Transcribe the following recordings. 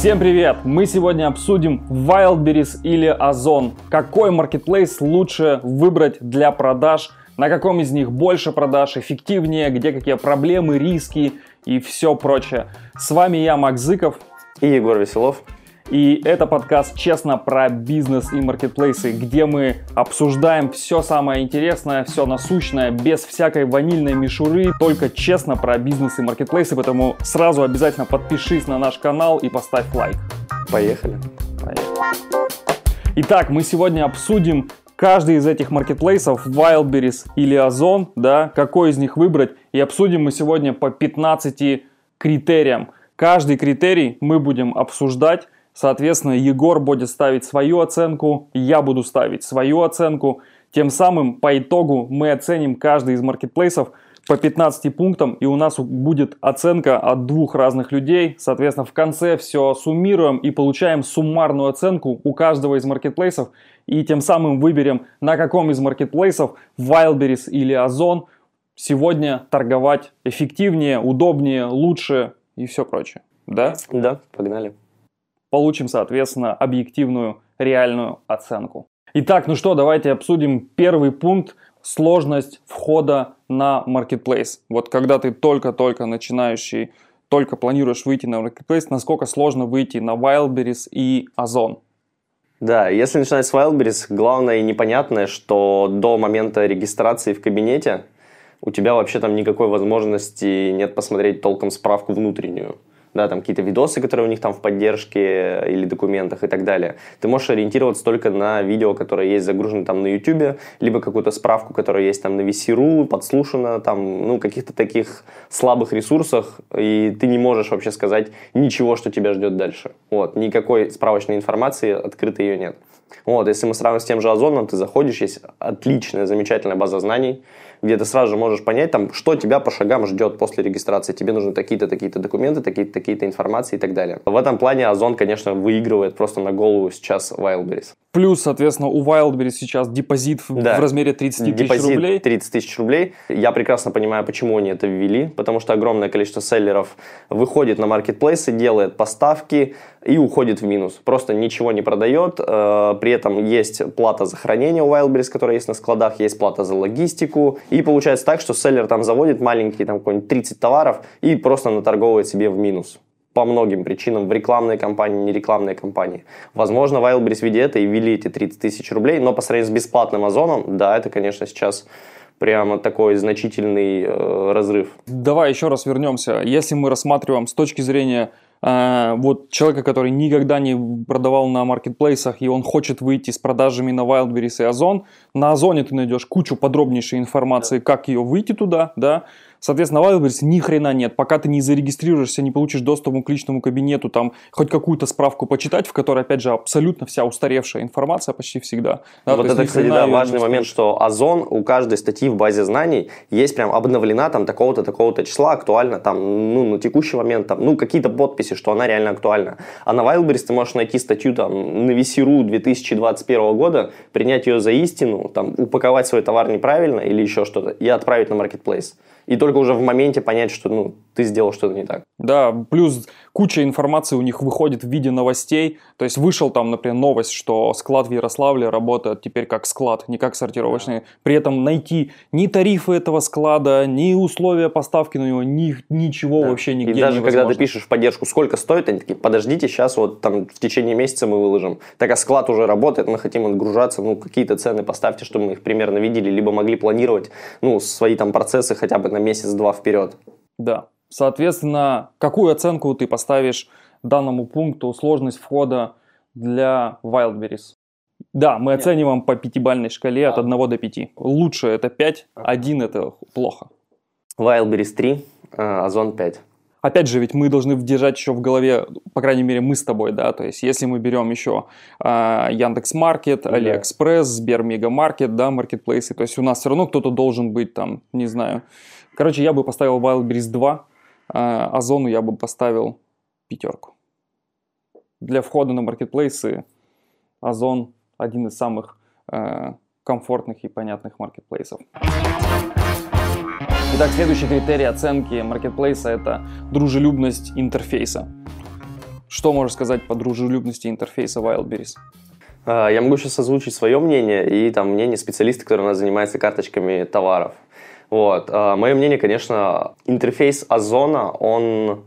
Всем привет! Мы сегодня обсудим Wildberries или Озон. Какой маркетплейс лучше выбрать для продаж, на каком из них больше продаж, эффективнее, где какие проблемы, риски и все прочее. С вами я, Макс Зыков. И Егор Веселов. И это подкаст «Честно про бизнес и маркетплейсы», где мы обсуждаем все самое интересное, все насущное, без всякой ванильной мишуры, только честно про бизнес и маркетплейсы, поэтому сразу обязательно подпишись на наш канал и поставь лайк. Поехали. Поехали. Итак, мы сегодня обсудим каждый из этих маркетплейсов, Wildberries или Озон, да, какой из них выбрать, и обсудим мы сегодня по 15 критериям. Каждый критерий мы будем обсуждать, Соответственно, Егор будет ставить свою оценку, я буду ставить свою оценку. Тем самым по итогу мы оценим каждый из маркетплейсов по 15 пунктам, и у нас будет оценка от двух разных людей. Соответственно, в конце все суммируем и получаем суммарную оценку у каждого из маркетплейсов. И тем самым выберем, на каком из маркетплейсов, Wildberries или Озон, сегодня торговать эффективнее, удобнее, лучше и все прочее. Да? Да, погнали получим, соответственно, объективную реальную оценку. Итак, ну что, давайте обсудим первый пункт – сложность входа на marketplace. Вот когда ты только-только начинающий, только планируешь выйти на marketplace, насколько сложно выйти на Wildberries и Озон? Да, если начинать с Wildberries, главное и непонятное, что до момента регистрации в кабинете у тебя вообще там никакой возможности нет посмотреть толком справку внутреннюю да, там какие-то видосы, которые у них там в поддержке или документах и так далее. Ты можешь ориентироваться только на видео, которое есть загружено там на YouTube, либо какую-то справку, которая есть там на VC.ru, подслушана, там, ну, каких-то таких слабых ресурсах, и ты не можешь вообще сказать ничего, что тебя ждет дальше. Вот, никакой справочной информации открытой ее нет. Вот, если мы сравним с тем же Озоном, ты заходишь, есть отличная, замечательная база знаний, где ты сразу же можешь понять, там, что тебя по шагам ждет после регистрации. Тебе нужны такие-то, такие-то документы, такие-то, такие-то информации и так далее. В этом плане Озон, конечно, выигрывает просто на голову сейчас Wildberries. Плюс, соответственно, у Wildberries сейчас депозит да. в размере 30 тысяч рублей. 30 тысяч рублей. Я прекрасно понимаю, почему они это ввели, потому что огромное количество селлеров выходит на маркетплейсы, делает поставки и уходит в минус. Просто ничего не продает. При этом есть плата за хранение у Wildberries, которая есть на складах, есть плата за логистику. И получается так, что селлер там заводит маленькие, там какой-нибудь 30 товаров и просто наторговывает себе в минус по многим причинам в рекламной кампании, не рекламной кампании. Возможно, Wildberries в виде это и ввели эти 30 тысяч рублей, но по сравнению с бесплатным Озоном, да, это, конечно, сейчас прямо такой значительный э, разрыв. Давай еще раз вернемся. Если мы рассматриваем с точки зрения вот человека, который никогда не продавал на маркетплейсах, и он хочет выйти с продажами на Wildberries и Озон, на Озоне ты найдешь кучу подробнейшей информации, как ее выйти туда, да, Соответственно, Wildberries ни хрена нет. Пока ты не зарегистрируешься, не получишь доступ к личному кабинету, там хоть какую-то справку почитать, в которой, опять же, абсолютно вся устаревшая информация почти всегда. Да, вот это, кстати, да, важный момент, что Озон у каждой статьи в базе знаний есть прям обновлена там такого-то, такого-то числа, актуально там, ну, на текущий момент, там, ну, какие-то подписи, что она реально актуальна. А на Wildberries ты можешь найти статью там на VC.ru 2021 года, принять ее за истину, там, упаковать свой товар неправильно или еще что-то и отправить на маркетплейс и только уже в моменте понять, что ну, ты сделал что-то не так. Да, плюс куча информации у них выходит в виде новостей. То есть вышел там, например, новость, что склад в Ярославле работает теперь как склад, не как сортировочный. При этом найти ни тарифы этого склада, ни условия поставки на него, ни, ничего да. вообще нигде И даже невозможно. когда ты пишешь в поддержку, сколько стоит, они такие, подождите, сейчас вот там в течение месяца мы выложим. Так, а склад уже работает, мы хотим отгружаться, ну, какие-то цены поставьте, чтобы мы их примерно видели, либо могли планировать, ну, свои там процессы хотя бы на месяц-два вперед. Да. Соответственно, какую оценку ты поставишь данному пункту сложность входа для Wildberries? Да, мы Нет. оцениваем по пятибальной шкале от 1 до 5. Лучше это 5, 1 это плохо. Wildberries 3, Озон 5. Опять же, ведь мы должны держать еще в голове, по крайней мере, мы с тобой, да, то есть если мы берем еще э, Яндекс Маркет, Алиэкспресс, Сбер Мегамаркет, да, маркетплейсы, то есть у нас все равно кто-то должен быть там, не знаю. Короче, я бы поставил Wildberries 2, а Озону я бы поставил пятерку. Для входа на маркетплейсы Озон один из самых э, комфортных и понятных маркетплейсов. Итак, следующий критерий оценки маркетплейса – это дружелюбность интерфейса. Что можешь сказать по дружелюбности интерфейса Wildberries? А, я могу сейчас озвучить свое мнение и там мнение специалиста, который у нас занимается карточками товаров. Вот. А, мое мнение, конечно, интерфейс Озона, он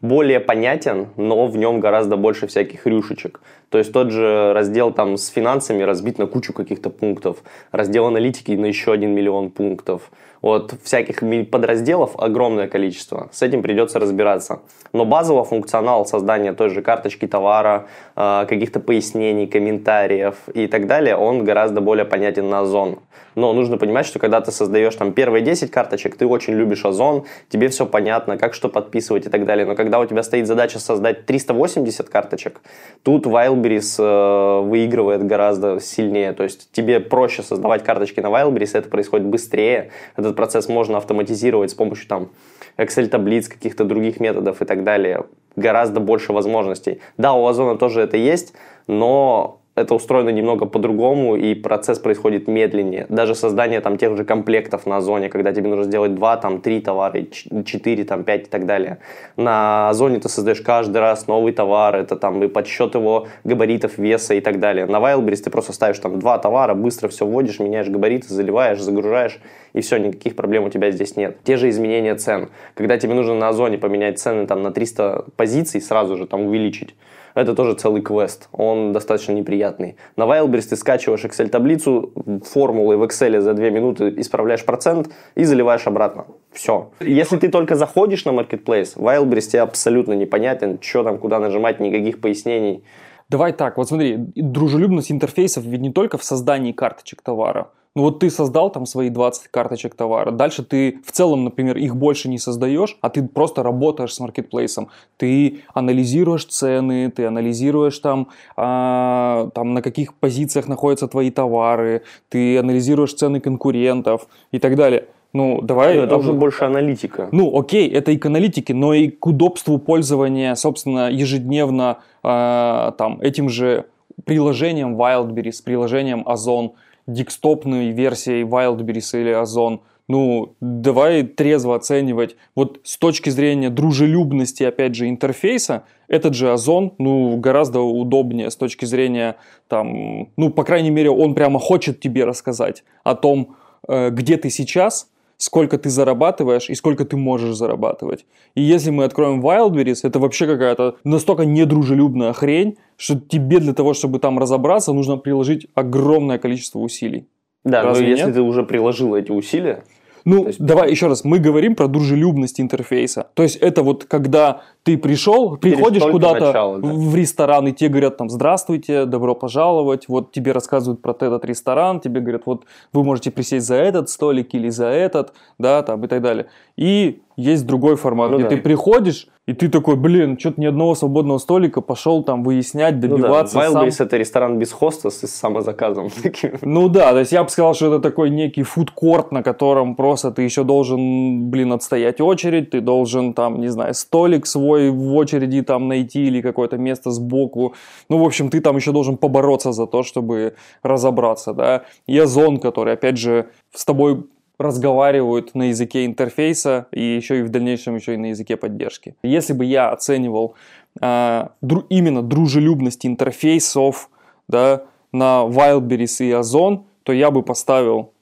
более понятен, но в нем гораздо больше всяких рюшечек. То есть тот же раздел там с финансами разбит на кучу каких-то пунктов, раздел аналитики на еще один миллион пунктов. Вот всяких подразделов огромное количество. С этим придется разбираться. Но базовый функционал создания той же карточки товара, а, каких-то пояснений, комментариев и так далее, он гораздо более понятен на Озон. Но нужно понимать, что когда ты создаешь там первые 10 карточек, ты очень любишь Озон, тебе все понятно, как что подписывать и так далее. Но когда у тебя стоит задача создать 380 карточек, тут Wildberries э, выигрывает гораздо сильнее. То есть тебе проще создавать карточки на Wildberries, это происходит быстрее, это этот процесс можно автоматизировать с помощью там Excel-таблиц, каких-то других методов и так далее. Гораздо больше возможностей. Да, у Озона тоже это есть, но это устроено немного по-другому, и процесс происходит медленнее. Даже создание там тех же комплектов на зоне, когда тебе нужно сделать 2, там, 3 товара, 4, там, 5 и так далее. На зоне ты создаешь каждый раз новый товар, это там и подсчет его габаритов, веса и так далее. На Wildberries ты просто ставишь там два товара, быстро все вводишь, меняешь габариты, заливаешь, загружаешь, и все, никаких проблем у тебя здесь нет. Те же изменения цен. Когда тебе нужно на зоне поменять цены там на 300 позиций, сразу же там увеличить, это тоже целый квест. Он достаточно неприятный. На Wildberries ты скачиваешь Excel-таблицу, формулы в Excel за 2 минуты исправляешь процент и заливаешь обратно. Все. Если ты только заходишь на Marketplace, Wildberries тебе абсолютно непонятен, что там, куда нажимать, никаких пояснений. Давай так, вот смотри, дружелюбность интерфейсов ведь не только в создании карточек товара. Ну вот ты создал там свои 20 карточек товара, дальше ты в целом, например, их больше не создаешь, а ты просто работаешь с маркетплейсом. Ты анализируешь цены, ты анализируешь там, а, там на каких позициях находятся твои товары, ты анализируешь цены конкурентов и так далее. Ну, давай... Это уже больше аналитика. Ну, окей, это и к аналитике, но и к удобству пользования, собственно, ежедневно э, там, этим же приложением Wildberries, приложением Озон, дикстопной версией Wildberries или Озон. Ну, давай трезво оценивать. Вот с точки зрения дружелюбности, опять же, интерфейса, этот же Озон, ну, гораздо удобнее с точки зрения, там, ну, по крайней мере, он прямо хочет тебе рассказать о том, э, где ты сейчас, сколько ты зарабатываешь и сколько ты можешь зарабатывать. И если мы откроем Wildberries, это вообще какая-то настолько недружелюбная хрень, что тебе для того, чтобы там разобраться, нужно приложить огромное количество усилий. Да, Разве но если нет? ты уже приложил эти усилия, ну, есть... давай еще раз, мы говорим про дружелюбность интерфейса. То есть это вот когда ты пришел, приходишь куда-то да. в ресторан, и тебе говорят там «Здравствуйте, добро пожаловать», вот тебе рассказывают про этот ресторан, тебе говорят «Вот вы можете присесть за этот столик или за этот», да, там и так далее. И есть другой формат, ну, где да. ты приходишь, и ты такой, блин, что-то ни одного свободного столика, пошел там выяснять, добиваться. Ну да, Wildberries сам. это ресторан без хоста с самозаказом. Ну да, то есть я бы сказал, что это такой некий фудкорт, на котором просто ты еще должен, блин, отстоять очередь, ты должен там, не знаю, столик свой в очереди там найти или какое-то место сбоку. Ну, в общем, ты там еще должен побороться за то, чтобы разобраться, да. И Озон, который, опять же, с тобой разговаривают на языке интерфейса и еще и в дальнейшем еще и на языке поддержки. Если бы я оценивал э, дру, именно дружелюбность интерфейсов да, на Wildberries и Озон, то я бы поставил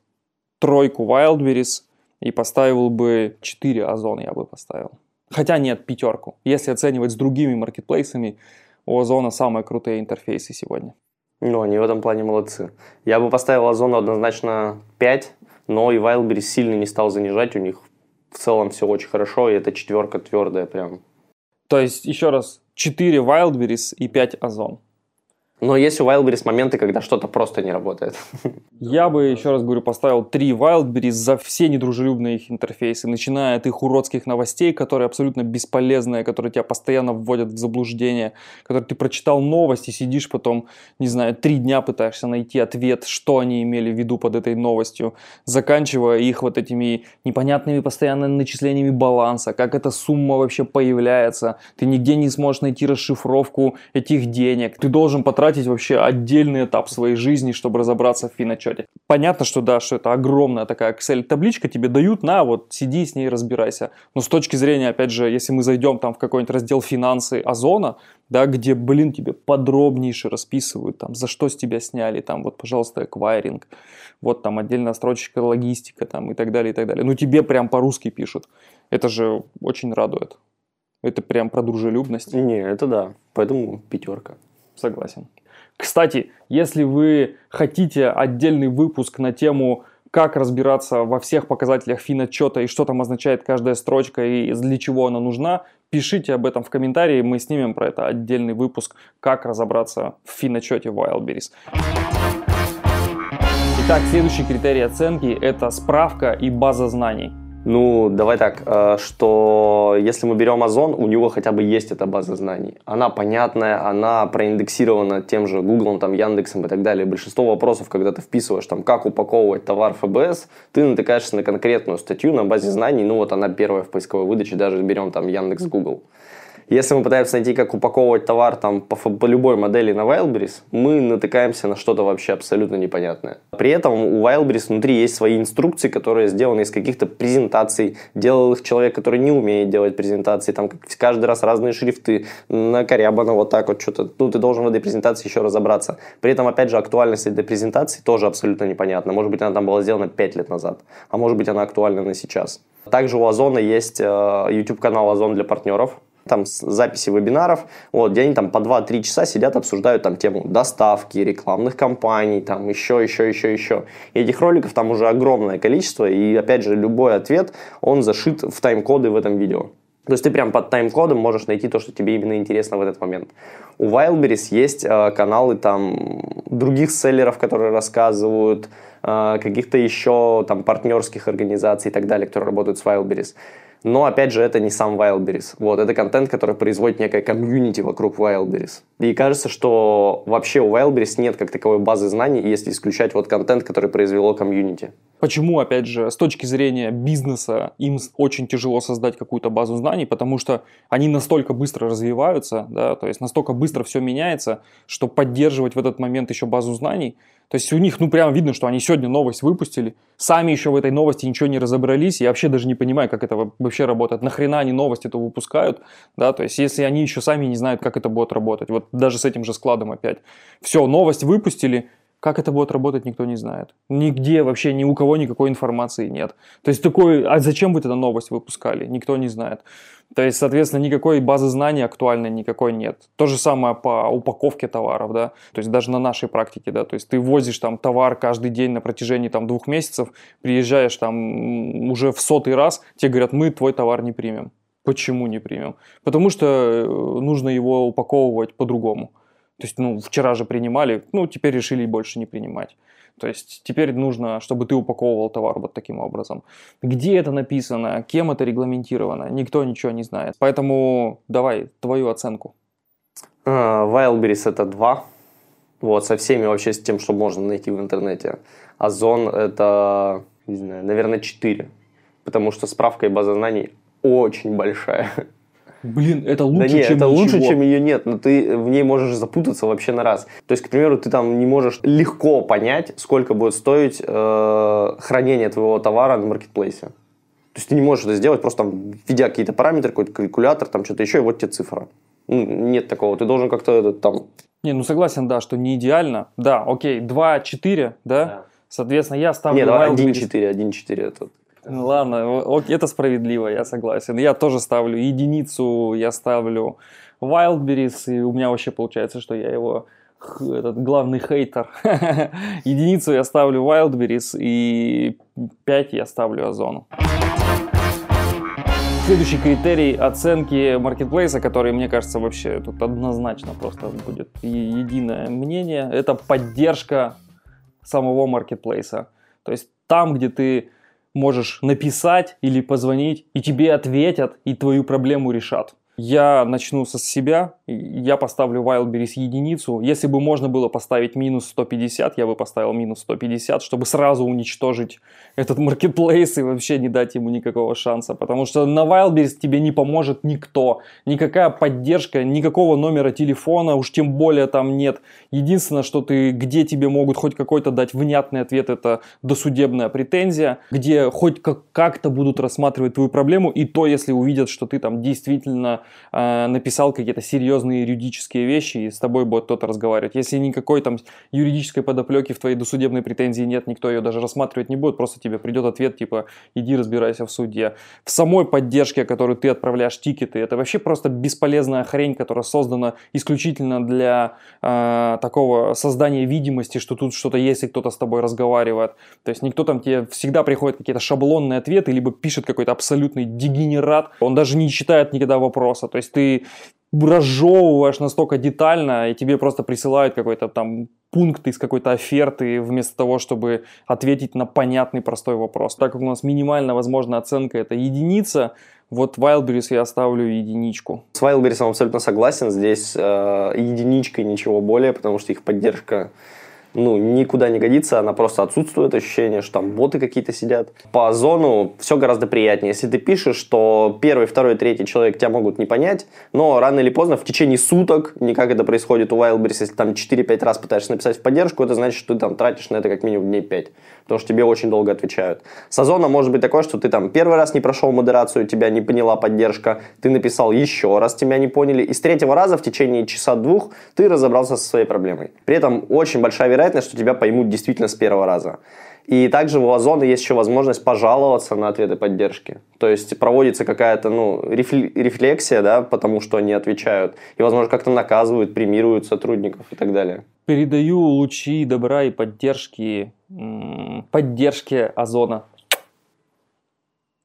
тройку Wildberries и поставил бы 4 Озон я бы поставил. Хотя нет, пятерку. Если оценивать с другими маркетплейсами, у Озона самые крутые интерфейсы сегодня. Ну, они в этом плане молодцы. Я бы поставил Озону однозначно 5, но и Wildberries сильно не стал занижать, у них в целом все очень хорошо, и это четверка твердая прям. То есть, еще раз, 4 Wildberries и 5 Озон. Но есть у Wildberries моменты, когда что-то просто не работает. Я бы, еще раз говорю, поставил три Wildberries за все недружелюбные их интерфейсы, начиная от их уродских новостей, которые абсолютно бесполезные, которые тебя постоянно вводят в заблуждение, которые ты прочитал новости, сидишь потом, не знаю, три дня пытаешься найти ответ, что они имели в виду под этой новостью, заканчивая их вот этими непонятными постоянными начислениями баланса, как эта сумма вообще появляется, ты нигде не сможешь найти расшифровку этих денег, ты должен потратить потратить вообще отдельный этап своей жизни, чтобы разобраться в финотчете. Понятно, что да, что это огромная такая Excel-табличка тебе дают, на, вот, сиди с ней разбирайся. Но с точки зрения, опять же, если мы зайдем там в какой-нибудь раздел финансы Озона, да, где, блин, тебе подробнейше расписывают, там, за что с тебя сняли, там, вот, пожалуйста, эквайринг, вот там отдельная строчка логистика, там, и так далее, и так далее. Ну, тебе прям по-русски пишут. Это же очень радует. Это прям про дружелюбность. Не, это да. Поэтому пятерка. Согласен. Кстати, если вы хотите отдельный выпуск на тему как разбираться во всех показателях финотчета и что там означает каждая строчка и для чего она нужна, пишите об этом в комментарии, мы снимем про это отдельный выпуск, как разобраться в финотчете Wildberries. Итак, следующий критерий оценки – это справка и база знаний. Ну, давай так, э, что если мы берем Озон, у него хотя бы есть эта база знаний. Она понятная, она проиндексирована тем же Google, там, Яндексом и так далее. Большинство вопросов, когда ты вписываешь, там, как упаковывать товар ФБС, ты натыкаешься на конкретную статью на базе знаний, ну, вот она первая в поисковой выдаче, даже берем там Яндекс, Google. Если мы пытаемся найти, как упаковывать товар там, по, по любой модели на Wildberries, мы натыкаемся на что-то вообще абсолютно непонятное. При этом у Wildberries внутри есть свои инструкции, которые сделаны из каких-то презентаций. Делал их человек, который не умеет делать презентации. Там каждый раз разные шрифты, накорябано вот так вот что-то. Ну, ты должен в этой презентации еще разобраться. При этом, опять же, актуальность этой презентации тоже абсолютно непонятна. Может быть, она там была сделана 5 лет назад, а может быть, она актуальна на сейчас. Также у Озона есть э, YouTube-канал Озон для партнеров там записи вебинаров, вот, где они там по 2-3 часа сидят, обсуждают там тему доставки, рекламных кампаний, там еще, еще, еще, еще. И этих роликов там уже огромное количество, и опять же любой ответ, он зашит в тайм-коды в этом видео. То есть ты прям под тайм-кодом можешь найти то, что тебе именно интересно в этот момент. У Wildberries есть э, каналы там других селлеров, которые рассказывают, э, каких-то еще там партнерских организаций и так далее, которые работают с Wildberries. Но, опять же, это не сам Wildberries. Вот, это контент, который производит некая комьюнити вокруг Wildberries. И кажется, что вообще у Wildberries нет как таковой базы знаний, если исключать вот контент, который произвело комьюнити. Почему, опять же, с точки зрения бизнеса им очень тяжело создать какую-то базу знаний, потому что они настолько быстро развиваются, да, то есть настолько быстро все меняется, что поддерживать в этот момент еще базу знаний – то есть у них, ну, прямо видно, что они сегодня новость выпустили, сами еще в этой новости ничего не разобрались, я вообще даже не понимаю, как это вообще работает. Нахрена они новости-то выпускают, да, то есть если они еще сами не знают, как это будет работать, вот даже с этим же складом опять. Все, новость выпустили, как это будет работать, никто не знает. Нигде вообще ни у кого никакой информации нет. То есть такой, а зачем вы тогда новость выпускали? Никто не знает. То есть, соответственно, никакой базы знаний актуальной никакой нет. То же самое по упаковке товаров, да, то есть даже на нашей практике, да, то есть ты возишь там товар каждый день на протяжении там двух месяцев, приезжаешь там уже в сотый раз, тебе говорят, мы твой товар не примем. Почему не примем? Потому что э, нужно его упаковывать по-другому. То есть, ну, вчера же принимали, ну, теперь решили больше не принимать. То есть теперь нужно, чтобы ты упаковывал товар вот таким образом. Где это написано, кем это регламентировано, никто ничего не знает. Поэтому давай твою оценку. Uh, Wildberries это 2. Вот, со всеми вообще с тем, что можно найти в интернете. Озон это, не знаю, наверное, 4. Потому что справка и база знаний очень большая. Блин, это лучше, да нет, чем это ничего. лучше, чем ее нет, но ты в ней можешь запутаться вообще на раз. То есть, к примеру, ты там не можешь легко понять, сколько будет стоить э, хранение твоего товара на маркетплейсе. То есть ты не можешь это сделать, просто там, введя какие-то параметры, какой-то калькулятор, там что-то еще, и вот тебе цифра. Ну, нет такого. Ты должен как-то это там... Не, ну согласен, да, что не идеально. Да, окей, 2-4, да? да? Соответственно, я ставлю... Не, давай 1-4, 1-4 это... Ну ладно, это справедливо, я согласен. Я тоже ставлю единицу, я ставлю Wildberries, и у меня вообще получается, что я его этот главный хейтер. Единицу я ставлю Wildberries, и 5 я ставлю Озону. Следующий критерий оценки маркетплейса, который, мне кажется, вообще тут однозначно просто будет единое мнение, это поддержка самого маркетплейса. То есть там, где ты можешь написать или позвонить, и тебе ответят, и твою проблему решат. Я начну со себя, я поставлю Wildberries единицу. Если бы можно было поставить минус 150, я бы поставил минус 150, чтобы сразу уничтожить этот маркетплейс и вообще не дать ему никакого шанса. Потому что на Wildberries тебе не поможет никто. Никакая поддержка, никакого номера телефона, уж тем более там нет. Единственное, что ты, где тебе могут хоть какой-то дать внятный ответ, это досудебная претензия, где хоть как-то будут рассматривать твою проблему, и то, если увидят, что ты там действительно э, написал какие-то серьезные юридические вещи, и с тобой будет кто-то разговаривать. Если никакой там юридической подоплеки в твоей досудебной претензии нет, никто ее даже рассматривать не будет, просто тебе придет ответ типа иди разбирайся в суде. В самой поддержке, которую ты отправляешь тикеты, это вообще просто бесполезная хрень, которая создана исключительно для э, такого создания видимости, что тут что-то есть, и кто-то с тобой разговаривает. То есть никто там тебе всегда приходит какие-то шаблонные ответы, либо пишет какой-то абсолютный дегенерат. Он даже не читает никогда вопроса. То есть ты разжевываешь настолько детально, и тебе просто присылают какой-то там пункт из какой-то оферты, вместо того, чтобы ответить на понятный простой вопрос. Так как у нас минимально возможная оценка это единица, вот Wildberries я ставлю единичку. С Wildberries абсолютно согласен. Здесь э, единичка ничего более, потому что их поддержка ну, никуда не годится, она просто отсутствует, ощущение, что там боты какие-то сидят. По озону все гораздо приятнее. Если ты пишешь, что первый, второй, третий человек тебя могут не понять, но рано или поздно, в течение суток, не как это происходит у Wildberries, если там 4-5 раз пытаешься написать в поддержку, это значит, что ты там тратишь на это как минимум дней 5, потому что тебе очень долго отвечают. С озона может быть такое, что ты там первый раз не прошел модерацию, тебя не поняла поддержка, ты написал еще раз, тебя не поняли, и с третьего раза в течение часа-двух ты разобрался со своей проблемой. При этом очень большая вероятность, что тебя поймут действительно с первого раза. И также у Озона есть еще возможность пожаловаться на ответы поддержки. То есть проводится какая-то ну, рефлексия, да, потому что они отвечают. И, возможно, как-то наказывают, премируют сотрудников и так далее. Передаю лучи добра и поддержки, поддержки Озона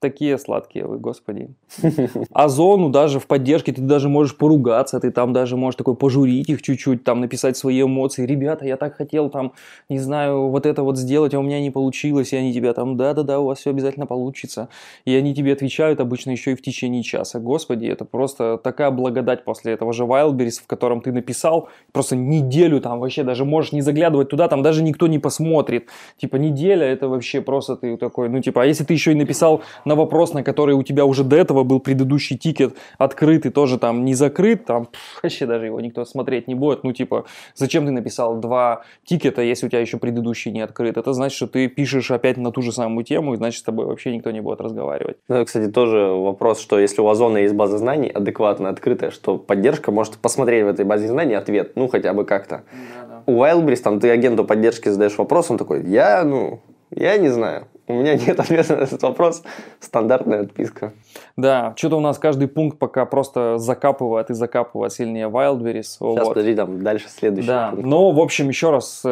такие сладкие вы, господи. Озону даже в поддержке ты даже можешь поругаться, ты там даже можешь такой пожурить их чуть-чуть, там написать свои эмоции. Ребята, я так хотел там, не знаю, вот это вот сделать, а у меня не получилось. И они тебя там, да-да-да, у вас все обязательно получится. И они тебе отвечают обычно еще и в течение часа. Господи, это просто такая благодать после этого же Wildberries, в котором ты написал, просто неделю там вообще даже можешь не заглядывать туда, там даже никто не посмотрит. Типа неделя это вообще просто ты такой, ну типа, а если ты еще и написал на на вопрос, на который у тебя уже до этого был предыдущий тикет открытый, тоже там не закрыт, там пфф, вообще даже его никто смотреть не будет. Ну, типа, зачем ты написал два тикета, если у тебя еще предыдущий не открыт? Это значит, что ты пишешь опять на ту же самую тему, и значит, с тобой вообще никто не будет разговаривать. Ну, кстати, тоже вопрос, что если у Озона есть база знаний адекватно открытая, что поддержка может посмотреть в этой базе знаний ответ, ну, хотя бы как-то. Да, да. У Wildberries, там, ты агенту поддержки задаешь вопрос, он такой, я, ну, я не знаю. У меня нет ответа на этот вопрос. Стандартная отписка. Да, что-то у нас каждый пункт пока просто закапывает и закапывает сильнее Wildberries. Сейчас, вот. подожди, там дальше следующий Да, пункт. но, в общем, еще раз, э,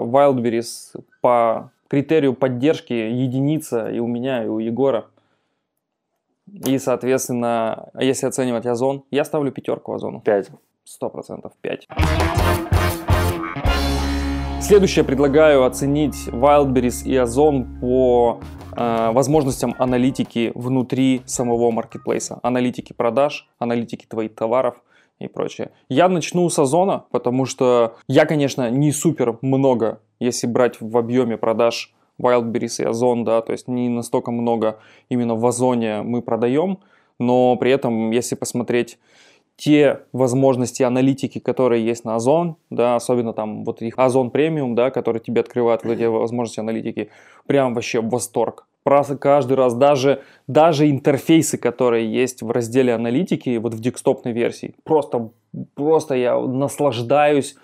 Wildberries по критерию поддержки единица и у меня, и у Егора. И, соответственно, если оценивать Озон, я ставлю пятерку Озону. Пять. Сто процентов пять. Следующее предлагаю оценить Wildberries и Озон по э, возможностям аналитики внутри самого маркетплейса. Аналитики продаж, аналитики твоих товаров и прочее. Я начну с Озона, потому что я, конечно, не супер много, если брать в объеме продаж Wildberries и Озон, да, то есть не настолько много именно в Озоне мы продаем, но при этом, если посмотреть те возможности аналитики, которые есть на Озон, да, особенно там вот их Озон премиум, да, который тебе открывает вот эти возможности аналитики, прям вообще восторг. Просто каждый раз, даже, даже интерфейсы, которые есть в разделе аналитики, вот в декстопной версии, просто, просто я наслаждаюсь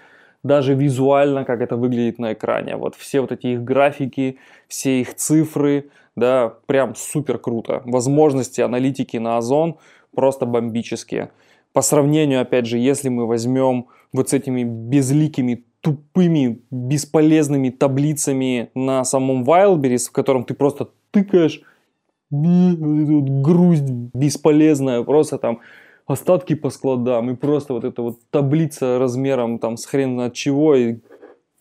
даже визуально, как это выглядит на экране. Вот все вот эти их графики, все их цифры, да, прям супер круто. Возможности аналитики на Озон просто бомбические. По сравнению, опять же, если мы возьмем вот с этими безликими, тупыми, бесполезными таблицами на самом Wildberries, в котором ты просто тыкаешь, грусть бесполезная, просто там остатки по складам, и просто вот эта вот таблица размером там с хрен от чего, и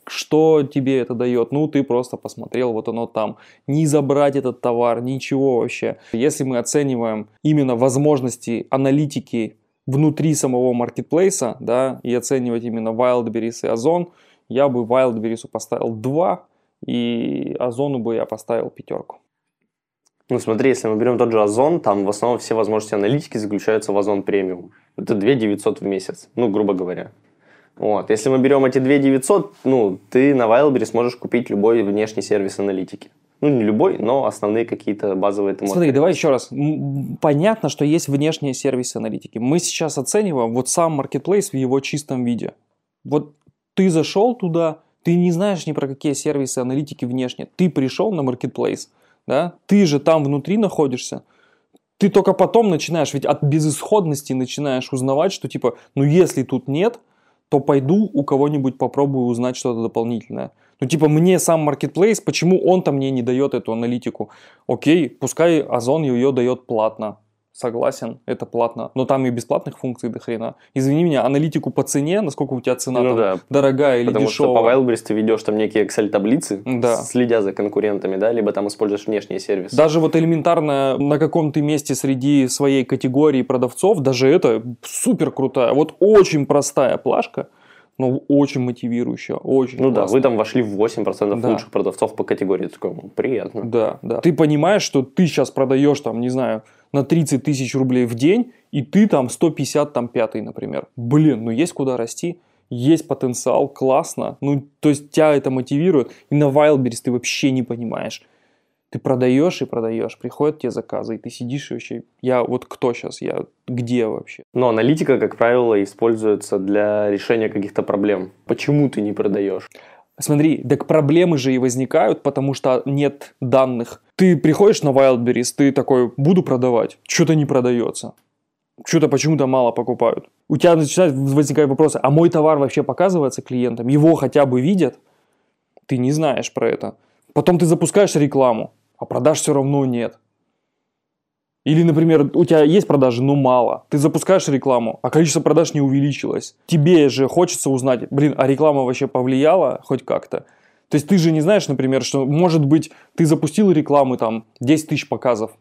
что тебе это дает? Ну, ты просто посмотрел, вот оно там. Не забрать этот товар, ничего вообще. Если мы оцениваем именно возможности аналитики внутри самого маркетплейса, да, и оценивать именно Wildberries и Озон, я бы Wildberries поставил 2, и Озону бы я поставил пятерку. Ну смотри, если мы берем тот же Озон, там в основном все возможности аналитики заключаются в Озон премиум. Это 2 900 в месяц, ну, грубо говоря. Вот. Если мы берем эти 2 900, ну, ты на Wildberries сможешь купить любой внешний сервис аналитики. Ну, не любой, но основные какие-то базовые ты. Смотри, давай еще раз. Понятно, что есть внешние сервисы аналитики. Мы сейчас оцениваем вот сам marketplace в его чистом виде. Вот ты зашел туда, ты не знаешь ни про какие сервисы аналитики внешне. Ты пришел на marketplace, да? Ты же там внутри находишься. Ты только потом начинаешь, ведь от безысходности начинаешь узнавать, что типа, ну если тут нет, то пойду у кого-нибудь попробую узнать что-то дополнительное. Ну, типа, мне сам Marketplace, почему он-то мне не дает эту аналитику? Окей, пускай Озон ее дает платно. Согласен, это платно. Но там и бесплатных функций до хрена. Извини меня, аналитику по цене, насколько у тебя цена ну, там да. дорогая или Потому дешевая. Потому что по Wildberries ты ведешь там некие Excel-таблицы, да. следя за конкурентами, да, либо там используешь внешние сервисы. Даже вот элементарно на каком то месте среди своей категории продавцов, даже это супер крутая. Вот очень простая плашка – но очень мотивирующая, очень Ну классно. да, вы там вошли в 8% да. лучших продавцов по категории. Такое, приятно. Да, да. Ты понимаешь, что ты сейчас продаешь там, не знаю, на 30 тысяч рублей в день, и ты там 150, там пятый, например. Блин, ну есть куда расти, есть потенциал, классно. Ну, то есть тебя это мотивирует. И на Wildberries ты вообще не понимаешь ты продаешь и продаешь, приходят тебе заказы, и ты сидишь и вообще, я вот кто сейчас, я где вообще? Но аналитика, как правило, используется для решения каких-то проблем. Почему ты не продаешь? Смотри, так проблемы же и возникают, потому что нет данных. Ты приходишь на Wildberries, ты такой, буду продавать, что-то не продается. Что-то почему-то мало покупают. У тебя начинают возникать вопросы, а мой товар вообще показывается клиентам? Его хотя бы видят? Ты не знаешь про это. Потом ты запускаешь рекламу а продаж все равно нет. Или, например, у тебя есть продажи, но мало. Ты запускаешь рекламу, а количество продаж не увеличилось. Тебе же хочется узнать, блин, а реклама вообще повлияла хоть как-то? То есть ты же не знаешь, например, что может быть ты запустил рекламы там 10 тысяч показов,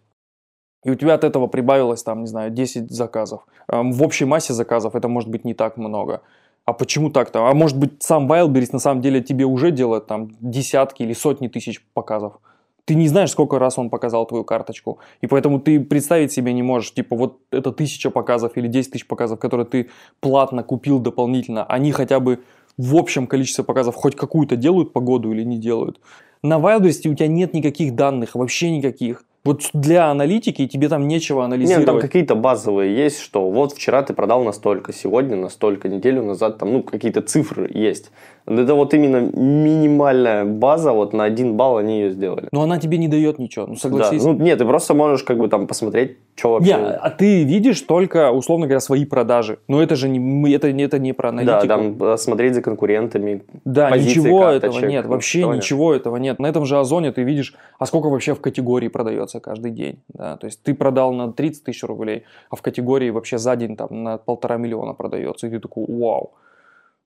и у тебя от этого прибавилось там, не знаю, 10 заказов. Эм, в общей массе заказов это может быть не так много. А почему так-то? А может быть сам Wildberries на самом деле тебе уже делает там десятки или сотни тысяч показов ты не знаешь, сколько раз он показал твою карточку. И поэтому ты представить себе не можешь, типа, вот это тысяча показов или 10 тысяч показов, которые ты платно купил дополнительно, они хотя бы в общем количестве показов хоть какую-то делают погоду или не делают. На Wildberries у тебя нет никаких данных, вообще никаких. Вот для аналитики тебе там нечего анализировать. Нет, там какие-то базовые есть, что вот вчера ты продал настолько, сегодня настолько, неделю назад там, ну, какие-то цифры есть. Это вот именно минимальная база, вот на один балл они ее сделали. Но она тебе не дает ничего, ну согласись. Да. Ну, нет, ты просто можешь как бы там посмотреть, что вообще. Не, а ты видишь только, условно говоря, свои продажи. Но это же не, это, это не про аналитику. Да, там э, смотреть за конкурентами. Да, ничего карточек, этого нет, вообще ничего нет. этого нет. На этом же Озоне ты видишь, а сколько вообще в категории продается каждый день. Да? То есть ты продал на 30 тысяч рублей, а в категории вообще за день там на полтора миллиона продается. И ты такой, вау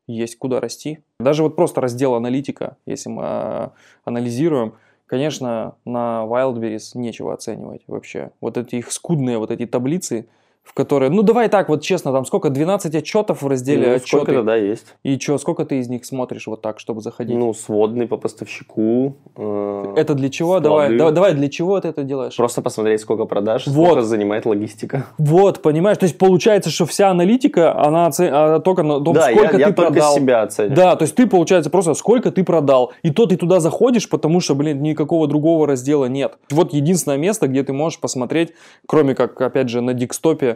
есть куда расти. Даже вот просто раздел аналитика, если мы а, анализируем, конечно, на Wildberries нечего оценивать вообще. Вот эти их скудные вот эти таблицы, в которые, ну давай так, вот честно, там сколько, 12 отчетов в разделе ну, отчеты? Сколько, да, есть. И что, сколько ты из них смотришь вот так, чтобы заходить? Ну, сводный по поставщику. Э, это для чего? Давай, давай, давай, для чего ты это делаешь? Просто посмотреть, сколько продаж, вот. сколько занимает логистика. Вот, понимаешь, то есть получается, что вся аналитика, она оцен... а только на том, да, сколько я, ты я продал. только себя оцениваю. Да, то есть ты, получается, просто сколько ты продал. И то ты туда заходишь, потому что, блин, никакого другого раздела нет. Вот единственное место, где ты можешь посмотреть, кроме как, опять же, на декстопе,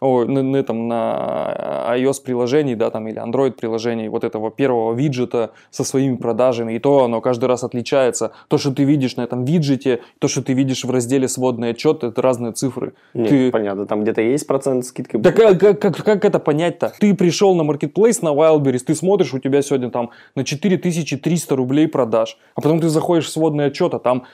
о, на, на, там, на iOS приложении, да, там, или Android приложении вот этого первого виджета со своими продажами, и то оно каждый раз отличается. То, что ты видишь на этом виджете, то, что ты видишь в разделе сводный отчет, это разные цифры. Нет, ты... понятно, там где-то есть процент скидки. Так как, как, как, как это понять-то? Ты пришел на Marketplace на Wildberries, ты смотришь, у тебя сегодня там на 4300 рублей продаж, а потом ты заходишь в сводный отчет, а там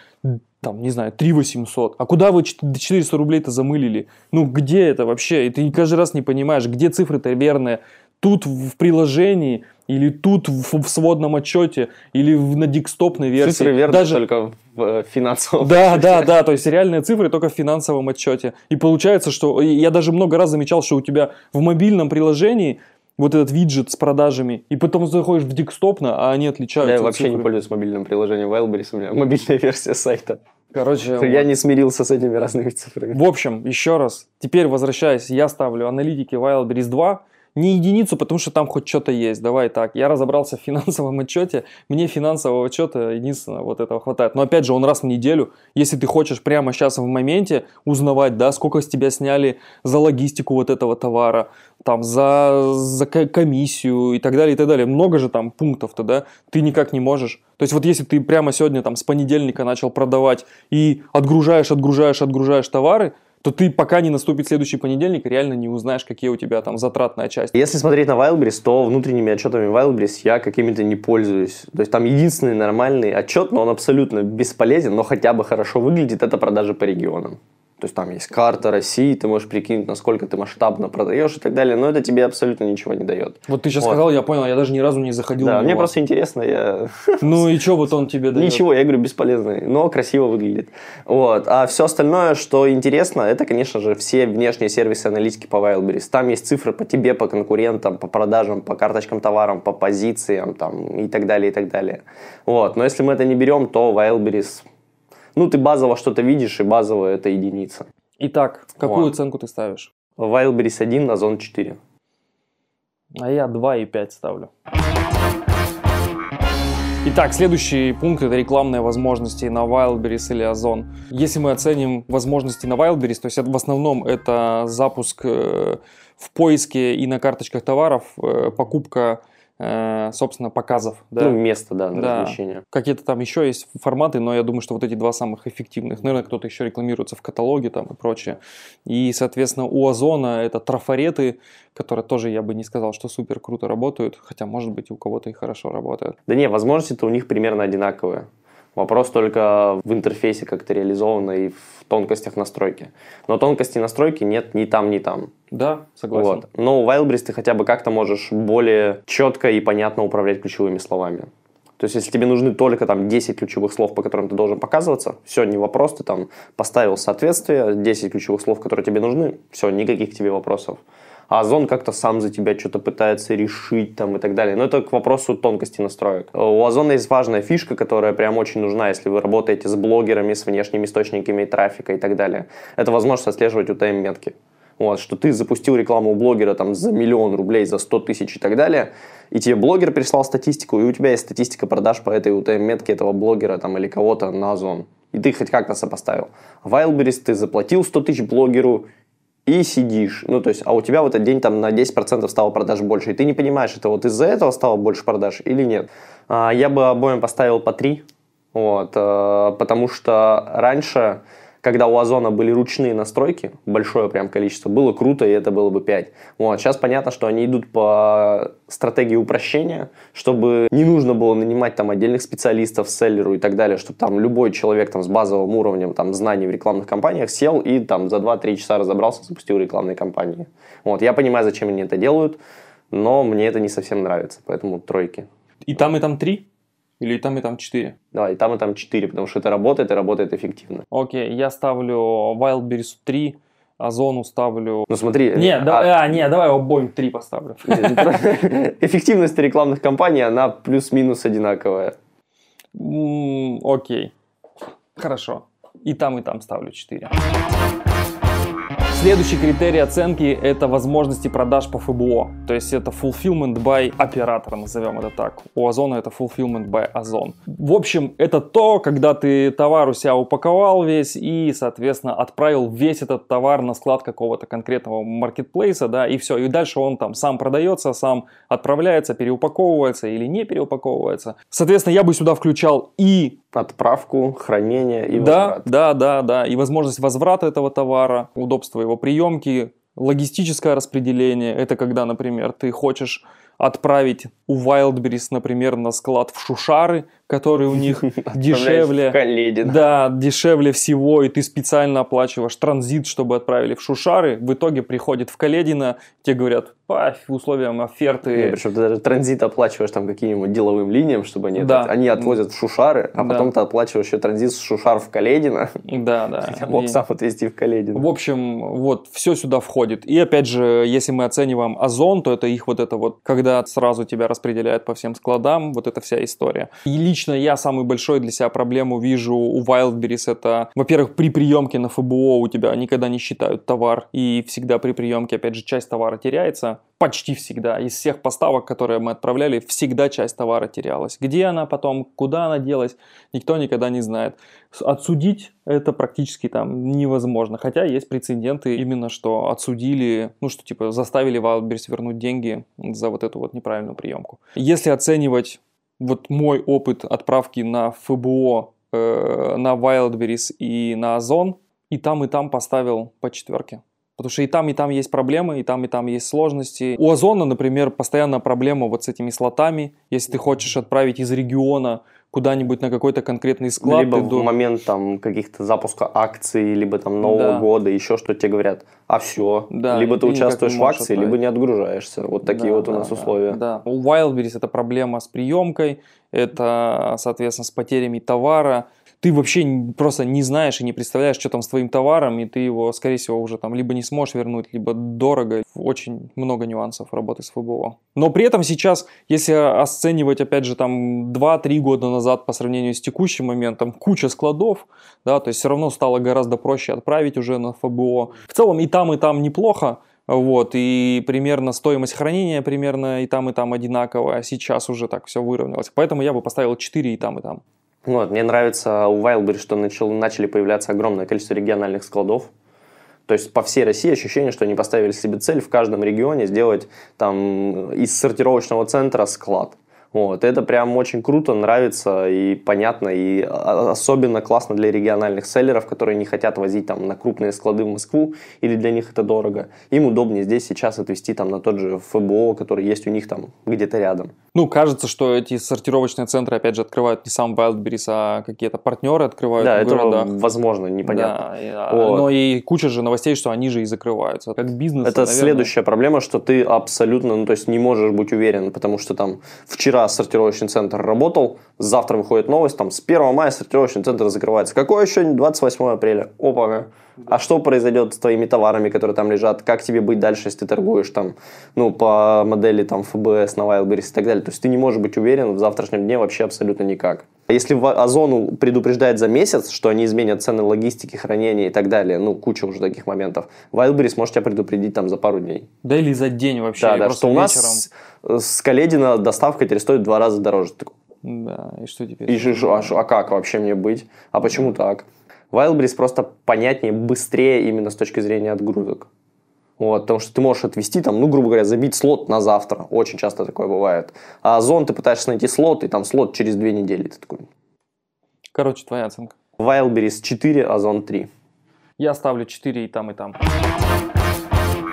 там, не знаю, 3 800. А куда вы 400 рублей-то замылили? Ну, где это вообще? И ты каждый раз не понимаешь, где цифры-то верные. тут в приложении, или тут в, в сводном отчете, или в, на дикстопной версии. Цифры верны Даже... только в э, финансовом Да, отчете. да, да, то есть реальные цифры только в финансовом отчете. И получается, что я даже много раз замечал, что у тебя в мобильном приложении вот этот виджет с продажами, и потом заходишь в дикстопно, а они отличаются. Я вообще не цифры. пользуюсь мобильным приложением Wildberries, у меня мобильная версия сайта. Короче, Я не смирился с этими разными цифрами. В общем, еще раз, теперь возвращаясь, я ставлю аналитики Wildberries 2, не единицу, потому что там хоть что-то есть. Давай так. Я разобрался в финансовом отчете. Мне финансового отчета единственное вот этого хватает. Но опять же, он раз в неделю. Если ты хочешь прямо сейчас в моменте узнавать, да, сколько с тебя сняли за логистику вот этого товара, там, за, за ко- комиссию и так далее, и так далее. Много же там пунктов-то, да, ты никак не можешь. То есть вот если ты прямо сегодня там с понедельника начал продавать и отгружаешь, отгружаешь, отгружаешь товары, то ты пока не наступит следующий понедельник, реально не узнаешь, какие у тебя там затратная часть. Если смотреть на Wildberries, то внутренними отчетами Wildberries я какими-то не пользуюсь. То есть там единственный нормальный отчет, но он абсолютно бесполезен, но хотя бы хорошо выглядит, это продажи по регионам. То есть там есть карта России, ты можешь прикинуть, насколько ты масштабно продаешь и так далее, но это тебе абсолютно ничего не дает. Вот ты сейчас Вот. сказал, я понял, я даже ни разу не заходил Да, на мне просто интересно, я Ну и что вот он тебе дает? Ничего, я говорю, бесполезный, но красиво выглядит. Вот. А все остальное, что интересно, это, конечно же, все внешние сервисы аналитики по Wildberries. Там есть цифры по тебе, по конкурентам, по продажам, по карточкам товарам, по позициям там, и так далее, и так далее. Вот. Но если мы это не берем, то Wildberries... Ну, ты базово что-то видишь, и базово это единица. Итак, какую Вот. оценку ты ставишь? Wildberries 1 на Zone 4. А я 2,5 ставлю. Итак, следующий пункт это рекламные возможности на Wildberries или Озон. Если мы оценим возможности на Wildberries, то есть в основном это запуск э, в поиске и на карточках товаров, э, покупка, собственно, показов. Да? Ну, место, да, на Да. размещение. Какие-то там еще есть форматы, но я думаю, что вот эти два самых эффективных. Наверное, кто-то еще рекламируется в каталоге там и прочее. И, соответственно, у Озона это трафареты, которые тоже я бы не сказал, что супер круто работают, хотя, может быть, у кого-то и хорошо работают. Да не, возможности-то у них примерно одинаковые. Вопрос только в интерфейсе как-то реализовано и в тонкостях настройки. Но тонкости настройки нет ни там, ни там. Да, согласен. Вот. Но у Wildberries ты хотя бы как-то можешь более четко и понятно управлять ключевыми словами. То есть, если тебе нужны только там 10 ключевых слов, по которым ты должен показываться, все, не вопрос, ты там поставил соответствие, 10 ключевых слов, которые тебе нужны, все, никаких тебе вопросов. А Озон как-то сам за тебя что-то пытается решить там и так далее. Но это к вопросу тонкости настроек. У Озона есть важная фишка, которая прям очень нужна, если вы работаете с блогерами, с внешними источниками трафика и так далее. Это возможность отслеживать UTM-метки. Вот, что ты запустил рекламу у блогера там за миллион рублей, за 100 тысяч и так далее, и тебе блогер прислал статистику, и у тебя есть статистика продаж по этой UTM-метке этого блогера там, или кого-то на Озон. И ты хоть как-то сопоставил. Wildberries ты заплатил 100 тысяч блогеру, и сидишь. Ну, то есть, а у тебя в этот день там на 10% стало продаж больше. И ты не понимаешь, это вот из-за этого стало больше продаж или нет. А, я бы обоим поставил по 3. Вот, э, потому что раньше, когда у Озона были ручные настройки, большое прям количество, было круто, и это было бы 5. Вот, сейчас понятно, что они идут по стратегии упрощения, чтобы не нужно было нанимать там отдельных специалистов, селлеру и так далее, чтобы там любой человек там с базовым уровнем там знаний в рекламных кампаниях сел и там за 2-3 часа разобрался, запустил рекламные кампании. Вот, я понимаю, зачем они это делают, но мне это не совсем нравится, поэтому тройки. И там, и там три? Или и там, и там четыре? Да, и там, и там 4, потому что это работает, и работает эффективно. Окей, я ставлю Wildberries 3, Озону ставлю... Ну смотри, Не, а- да, а, не, давай обоим 3 поставлю. эффективность рекламных кампаний, она плюс-минус одинаковая. Окей, хорошо. И там, и там ставлю 4. Следующий критерий оценки – это возможности продаж по ФБО. То есть это fulfillment by оператор, назовем это так. У Озона это fulfillment by Озон. В общем, это то, когда ты товар у себя упаковал весь и, соответственно, отправил весь этот товар на склад какого-то конкретного маркетплейса, да, и все. И дальше он там сам продается, сам отправляется, переупаковывается или не переупаковывается. Соответственно, я бы сюда включал и Отправку, хранение и да, возврат. да, да, да. И возможность возврата этого товара, удобство его приемки, логистическое распределение. Это когда, например, ты хочешь отправить у Wildberries, например, на склад в Шушары, который у них дешевле. Да, дешевле всего, и ты специально оплачиваешь транзит, чтобы отправили в Шушары. В итоге приходит в Каледино, тебе говорят, по условиям оферты. Не, причем ты даже транзит оплачиваешь там каким-нибудь деловым линиям, чтобы они, да. они отвозят в Шушары, а да. потом ты оплачиваешь еще транзит с Шушар в Каледино. Да, да. Хотя мог и... сам отвезти в Каледино. В общем, вот, все сюда входит. И опять же, если мы оцениваем Озон, то это их вот это вот, когда сразу тебя распределяют по всем складам, вот эта вся история. И лично я самый большой для себя проблему вижу у Wildberries, это, во-первых, при приемке на ФБО у тебя никогда не считают товар, и всегда при приемке, опять же, часть товара теряется, почти всегда. Из всех поставок, которые мы отправляли, всегда часть товара терялась. Где она потом, куда она делась, никто никогда не знает. Отсудить это практически там невозможно. Хотя есть прецеденты именно, что отсудили, ну что типа заставили Wildberries вернуть деньги за вот эту вот неправильную приемку. Если оценивать вот мой опыт отправки на ФБО, э, на Wildberries и на Озон, и там, и там поставил по четверке. Потому что и там, и там есть проблемы, и там, и там есть сложности. У Озона, например, постоянная проблема вот с этими слотами. Если ты хочешь отправить из региона куда-нибудь на какой-то конкретный склад. Либо в до... момент там каких-то запуска акций, либо там Нового да. года, еще что-то тебе говорят, а все. Да, либо ты участвуешь в акции, отправить. либо не отгружаешься. Вот такие да, вот у нас да, условия. Да. У Wildberries это проблема с приемкой, это, соответственно, с потерями товара ты вообще просто не знаешь и не представляешь, что там с твоим товаром, и ты его, скорее всего, уже там либо не сможешь вернуть, либо дорого. Очень много нюансов работы с ФБО. Но при этом сейчас, если оценивать, опять же, там 2-3 года назад по сравнению с текущим моментом, куча складов, да, то есть все равно стало гораздо проще отправить уже на ФБО. В целом и там, и там неплохо, вот, и примерно стоимость хранения примерно и там, и там одинаковая. Сейчас уже так все выровнялось. Поэтому я бы поставил 4 и там, и там. Вот, мне нравится у Wildberries, что начал, начали появляться огромное количество региональных складов. То есть по всей России ощущение, что они поставили себе цель в каждом регионе сделать там из сортировочного центра склад. Вот, это прям очень круто, нравится и понятно, и особенно классно для региональных селлеров, которые не хотят возить там на крупные склады в Москву, или для них это дорого. Им удобнее здесь сейчас отвезти там на тот же ФБО, который есть у них там где-то рядом. Ну, кажется, что эти сортировочные центры, опять же, открывают не сам Wildberries, а какие-то партнеры открывают да, в это городах. возможно, непонятно. Да, вот. Но и куча же новостей, что они же и закрываются. Как бизнес, Это наверное... следующая проблема, что ты абсолютно, ну, то есть не можешь быть уверен, потому что там вчера сортировочный центр работал, завтра выходит новость, там с 1 мая сортировочный центр закрывается. Какое еще 28 апреля? Опа, а что произойдет с твоими товарами, которые там лежат? Как тебе быть дальше, если ты торгуешь там, ну, по модели там ФБС на Wildberries и так далее? То есть ты не можешь быть уверен в завтрашнем дне вообще абсолютно никак. Если Озону предупреждает за месяц, что они изменят цены логистики, хранения и так далее, ну, куча уже таких моментов, Wildberries может тебя предупредить там за пару дней. Да или за день вообще. Да, да, что у нас с, с Каледина доставка теперь стоит в два раза дороже. Да, и что теперь? И, а, а как вообще мне быть? А почему так? Wildberries просто понятнее, быстрее именно с точки зрения отгрузок. Вот, потому что ты можешь отвести, там, ну, грубо говоря, забить слот на завтра. Очень часто такое бывает. А Озон ты пытаешься найти слот, и там слот через две недели. Ты такой... Короче, твоя оценка. Wildberries 4, Озон 3. Я ставлю 4 и там, и там.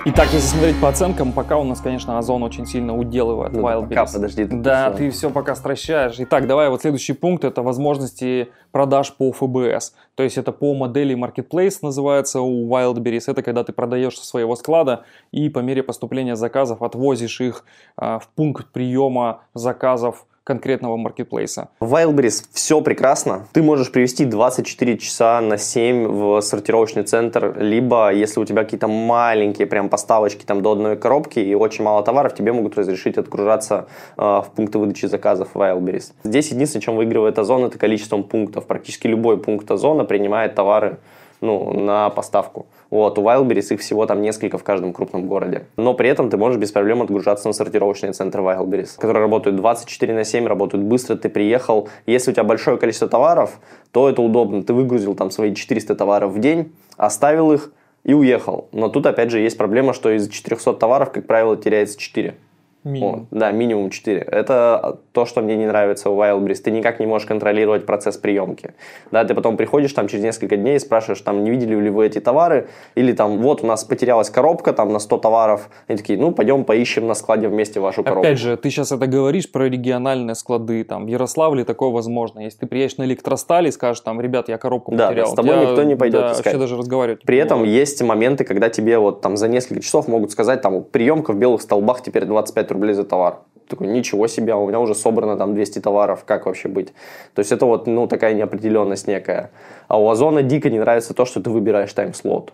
Итак, если смотреть по оценкам, пока у нас, конечно, Озон очень сильно уделывает ну, Wildberries. Пока, подожди. Да, все. ты все пока стращаешь. Итак, давай вот следующий пункт, это возможности продаж по ФБС. То есть это по модели Marketplace называется у Wildberries. Это когда ты продаешь со своего склада и по мере поступления заказов отвозишь их а, в пункт приема заказов конкретного маркетплейса. В Wildberries все прекрасно. Ты можешь привести 24 часа на 7 в сортировочный центр, либо если у тебя какие-то маленькие прям поставочки там до одной коробки и очень мало товаров, тебе могут разрешить отгружаться э, в пункты выдачи заказов в Wildberries. Здесь единственное, чем выигрывает Озон, это количеством пунктов. Практически любой пункт Озона принимает товары ну, на поставку. Вот, у Wildberries их всего там несколько в каждом крупном городе. Но при этом ты можешь без проблем отгружаться на сортировочные центры Wildberries, которые работают 24 на 7, работают быстро, ты приехал. Если у тебя большое количество товаров, то это удобно. Ты выгрузил там свои 400 товаров в день, оставил их и уехал. Но тут опять же есть проблема, что из 400 товаров, как правило, теряется 4. Минимум. О, да, минимум 4. Это то, что мне не нравится в Wildberries. Ты никак не можешь контролировать процесс приемки. Да, ты потом приходишь там через несколько дней и спрашиваешь, там, не видели ли вы эти товары, или там, вот у нас потерялась коробка там на 100 товаров. Они такие, ну, пойдем поищем на складе вместе вашу коробку. Опять же, ты сейчас это говоришь про региональные склады, там, в Ярославле такое возможно. Если ты приедешь на электросталь и скажешь, там, ребят, я коробку да, потерял. с тобой я, никто не пойдет да, искать. вообще даже разговаривать. При этом есть моменты, когда тебе вот там за несколько часов могут сказать, там, приемка в белых столбах теперь 25 рублей за товар такой, ничего себе, у меня уже собрано там 200 товаров, как вообще быть? То есть это вот, ну, такая неопределенность некая. А у Озона дико не нравится то, что ты выбираешь тайм-слот.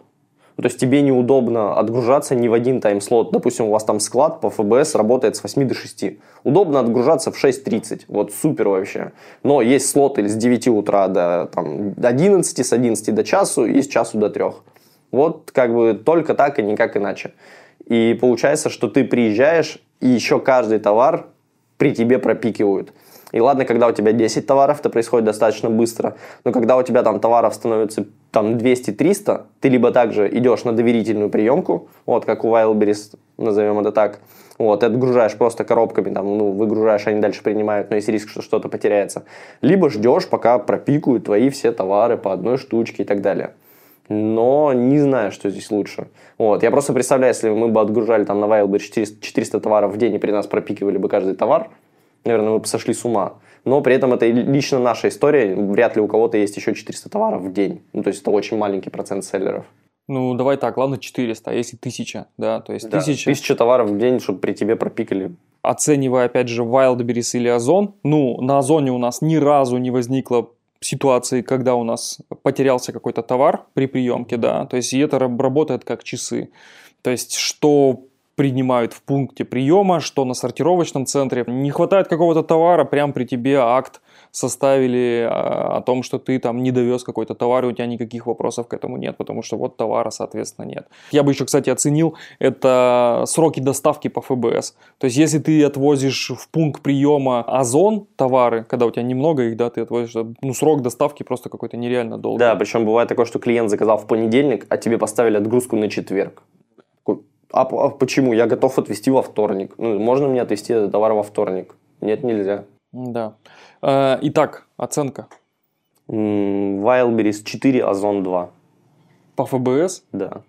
То есть тебе неудобно отгружаться ни в один тайм-слот. Допустим, у вас там склад по ФБС работает с 8 до 6. Удобно отгружаться в 6.30. Вот супер вообще. Но есть слоты с 9 утра до там, 11, с 11 до часу и с часу до 3. Вот как бы только так и никак иначе. И получается, что ты приезжаешь, и еще каждый товар при тебе пропикивают. И ладно, когда у тебя 10 товаров, это происходит достаточно быстро, но когда у тебя там товаров становится там 200-300, ты либо также идешь на доверительную приемку, вот как у Wildberries, назовем это так, вот, ты отгружаешь просто коробками, там, ну, выгружаешь, они дальше принимают, но есть риск, что что-то потеряется. Либо ждешь, пока пропикают твои все товары по одной штучке и так далее но не знаю, что здесь лучше. Вот. Я просто представляю, если мы бы отгружали там на Wildberries 400, 400 товаров в день и при нас пропикивали бы каждый товар, наверное, мы бы сошли с ума. Но при этом это лично наша история, вряд ли у кого-то есть еще 400 товаров в день. Ну, то есть это очень маленький процент селлеров. Ну, давай так, ладно 400, а если 1000, да, то есть да, 1000... 1000 товаров в день, чтобы при тебе пропикали. Оценивая, опять же, Wildberries или Озон, ну, на Озоне у нас ни разу не возникло ситуации, когда у нас потерялся какой-то товар при приемке, да, то есть и это работает как часы. То есть что принимают в пункте приема, что на сортировочном центре. Не хватает какого-то товара, прям при тебе акт составили а, о том, что ты там не довез какой-то товар, и у тебя никаких вопросов к этому нет, потому что вот товара, соответственно, нет. Я бы еще, кстати, оценил, это сроки доставки по ФБС. То есть, если ты отвозишь в пункт приема Озон товары, когда у тебя немного их, да, ты отвозишь, ну, срок доставки просто какой-то нереально долгий. Да, причем бывает такое, что клиент заказал в понедельник, а тебе поставили отгрузку на четверг. А, а почему? Я готов отвезти во вторник. Ну, можно мне отвезти этот товар во вторник? Нет, нельзя. Да. Э, итак, оценка. Wildberries 4, Озон 2. По ФБС? Да.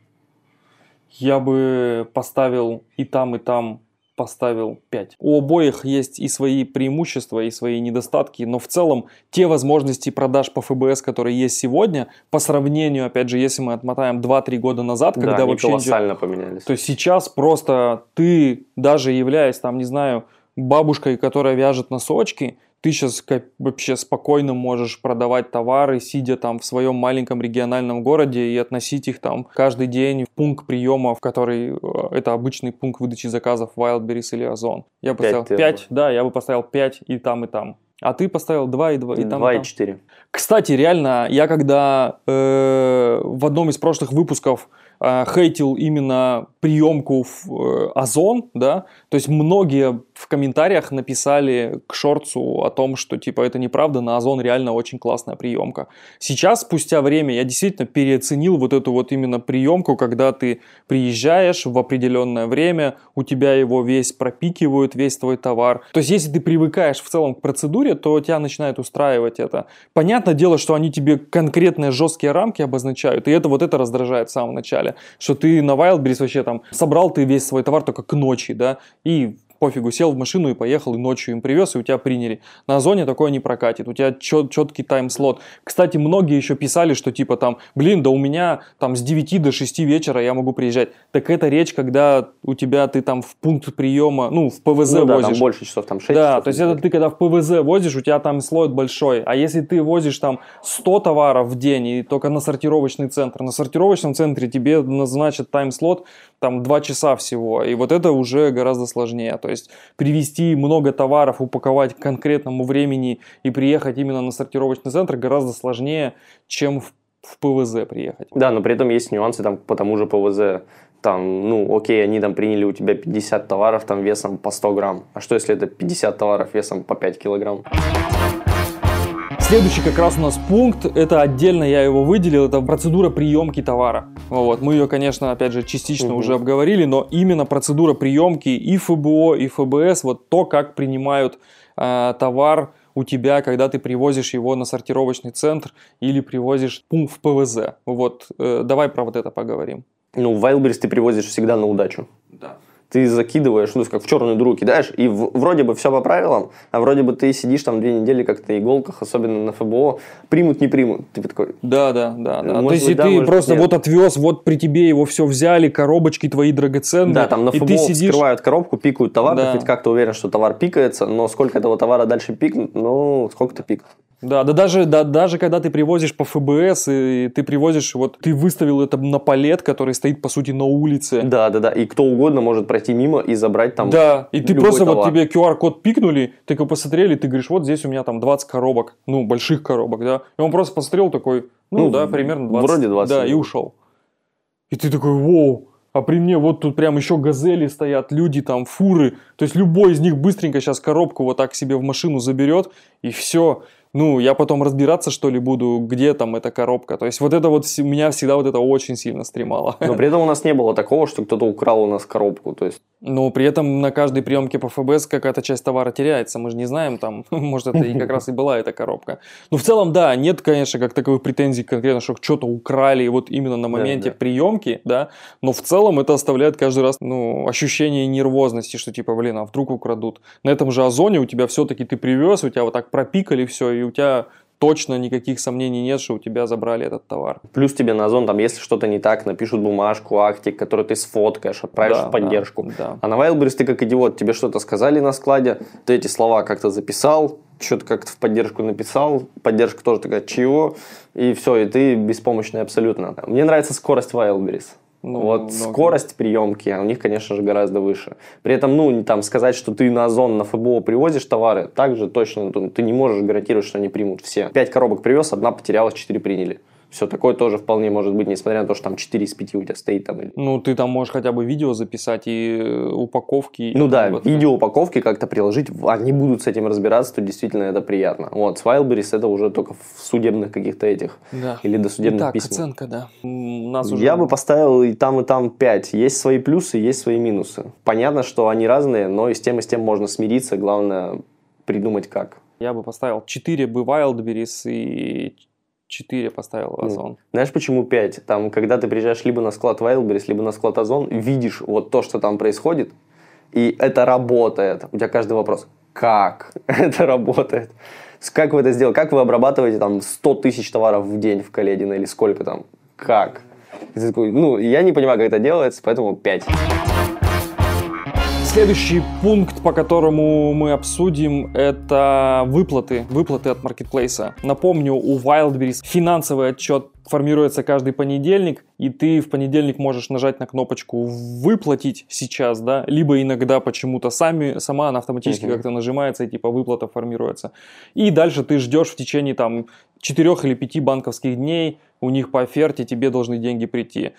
Я бы поставил и там, и там поставил 5. У обоих есть и свои преимущества, и свои недостатки, но в целом те возможности продаж по ФБС, которые есть сегодня, по сравнению, опять же, если мы отмотаем 2-3 года назад, да, когда вообще... колоссально поменялись. То сейчас просто ты, даже являясь там, не знаю, бабушкой, которая вяжет носочки, ты сейчас как вообще спокойно можешь продавать товары, сидя там в своем маленьком региональном городе и относить их там каждый день в пункт приема, в который э, это обычный пункт выдачи заказов Wildberries или Озон. Я поставил 5, 5 да, я бы поставил 5 и там, и там. А ты поставил 2 и 2 и там. 2 и 4. Кстати, реально, я когда э, в одном из прошлых выпусков э, хейтил именно приемку в э, Озон, да, то есть многие в комментариях написали к шорцу о том, что типа это неправда, на Озон реально очень классная приемка. Сейчас, спустя время, я действительно переоценил вот эту вот именно приемку, когда ты приезжаешь в определенное время, у тебя его весь пропикивают, весь твой товар. То есть если ты привыкаешь в целом к процедуре, то тебя начинает устраивать это. Понятное дело, что они тебе конкретные жесткие рамки обозначают, и это вот это раздражает в самом начале, что ты на Wildberries вообще там собрал ты весь свой товар только к ночи, да, и пофигу, сел в машину и поехал, и ночью им привез, и у тебя приняли. На Озоне такое не прокатит, у тебя чет, четкий тайм-слот. Кстати, многие еще писали, что типа там, блин, да у меня там с 9 до 6 вечера я могу приезжать. Так это речь, когда у тебя ты там в пункт приема, ну, в ПВЗ ну, да, возишь. там больше часов, там 6 Да, часов. то есть это ты когда в ПВЗ возишь, у тебя там слот большой. А если ты возишь там 100 товаров в день и только на сортировочный центр, на сортировочном центре тебе назначат тайм-слот там 2 часа всего. И вот это уже гораздо сложнее. То есть привезти много товаров, упаковать к конкретному времени и приехать именно на сортировочный центр гораздо сложнее, чем в, в ПВЗ приехать. Да, но при этом есть нюансы там по тому же ПВЗ. Там, ну, окей, они там приняли у тебя 50 товаров там весом по 100 грамм. А что если это 50 товаров весом по 5 килограмм? Следующий как раз у нас пункт, это отдельно я его выделил, это процедура приемки товара. Вот, мы ее, конечно, опять же, частично Мгм. уже обговорили, но именно процедура приемки и ФБО, и ФБС, вот то, как принимают э, товар у тебя, когда ты привозишь его на сортировочный центр или привозишь пункт в ПВЗ. Вот, э, давай про вот это поговорим. Ну, в Wildberries ты привозишь всегда на удачу. Ты закидываешь, ну, как в черную дыру кидаешь, и в- вроде бы все по правилам, а вроде бы ты сидишь там две недели как-то на иголках, особенно на ФБО, примут, не примут. Ты такой, Да, да, да, да. Может То есть быть, да, ты может, просто нет. вот отвез, вот при тебе его все взяли, коробочки твои драгоценные. да, там на ФБО ты сидишь, вскрывают коробку, пикают товар, Да. ты хоть как-то уверен, что товар пикается, но сколько этого товара дальше пикнет, ну, сколько-то пикнет. Да, да даже, да, даже когда ты привозишь по ФБС, и ты привозишь, вот ты выставил это на палет, который стоит, по сути, на улице. Да, да, да, и кто угодно может пройти мимо и забрать там Да, и ты просто вот товар. тебе QR-код пикнули, ты как посмотрели, ты говоришь, вот здесь у меня там 20 коробок, ну, больших коробок, да. И он просто посмотрел такой, ну, Ну, да, примерно 20. вроде 20, Да, и ушел. И ты такой, воу, а при мне вот тут прям еще газели стоят, люди там, фуры. То есть любой из них быстренько сейчас коробку вот так себе в машину заберет, и все. Ну, я потом разбираться, что ли, буду, где там эта коробка. То есть вот это вот меня всегда вот это очень сильно стремало. Но при этом у нас не было такого, что кто-то украл у нас коробку. То есть, Но при этом на каждой приемке по ФБС какая-то часть товара теряется. Мы же не знаем, там, может, это и как раз и была эта коробка. Но в целом, да, нет, конечно, как таковых претензий конкретно, что что-то украли вот именно на моменте да. приемки, да. Но в целом это оставляет каждый раз, ну, ощущение нервозности, что типа, блин, а вдруг украдут. На этом же озоне у тебя все-таки ты привез, у тебя вот так пропикали все, и у тебя точно никаких сомнений нет, что у тебя забрали этот товар. плюс тебе на озон, там, если что-то не так, напишут бумажку, актик, который ты сфоткаешь, отправишь Да, в поддержку. да, да. А на Wildberries ты как идиот, тебе что-то сказали на складе, ты эти слова как-то записал, что-то как-то в поддержку написал, поддержка тоже такая, чего, и все, и ты беспомощный абсолютно. Мне нравится скорость Wildberries. Ну, вот ну, скорость приемки а у них, конечно же, гораздо выше. При этом, ну, там сказать, что ты на Озон, на ФБО привозишь товары, также точно ну, ты не можешь гарантировать, что они примут все. Пять коробок привез, одна потерялась, четыре приняли. Все, такое тоже вполне может быть, несмотря на то, что там 4 из 5 у тебя стоит там. Ну, ты там можешь хотя бы видео записать и э, упаковки. Ну да, Вот. видео упаковки как-то приложить, они будут с этим разбираться, то действительно это приятно. Вот, с Wildberries это уже только в судебных каких-то этих Да. или досудебных Итак, письмах. оценка, да. У нас уже... Я бы поставил и там, и там 5. Есть свои плюсы, есть свои минусы. Понятно, что они разные, но и с тем, и с тем можно смириться. Главное придумать как. Я бы поставил 4 бы Wildberries и 4 поставил Ну, Озон. Знаешь, почему 5? Там, когда ты приезжаешь либо на склад Wildberries, либо на склад Озон, видишь вот то, что там происходит, и это работает. У тебя каждый вопрос. Как это работает? Как вы это сделали? Как вы обрабатываете там 100 тысяч товаров в день в Каледино или сколько там? Как? Такой, ну, я не понимаю, как это делается, поэтому 5. Следующий пункт, по которому мы обсудим, это выплаты. Выплаты от маркетплейса. Напомню, у Wildberries финансовый отчет формируется каждый понедельник, и ты в понедельник можешь нажать на кнопочку «Выплатить сейчас», да, либо иногда почему-то сами, сама она автоматически Мгм. как-то нажимается, и типа выплата формируется. И дальше ты ждешь в течение там 4 или 5 банковских дней, у них по оферте тебе должны деньги прийти.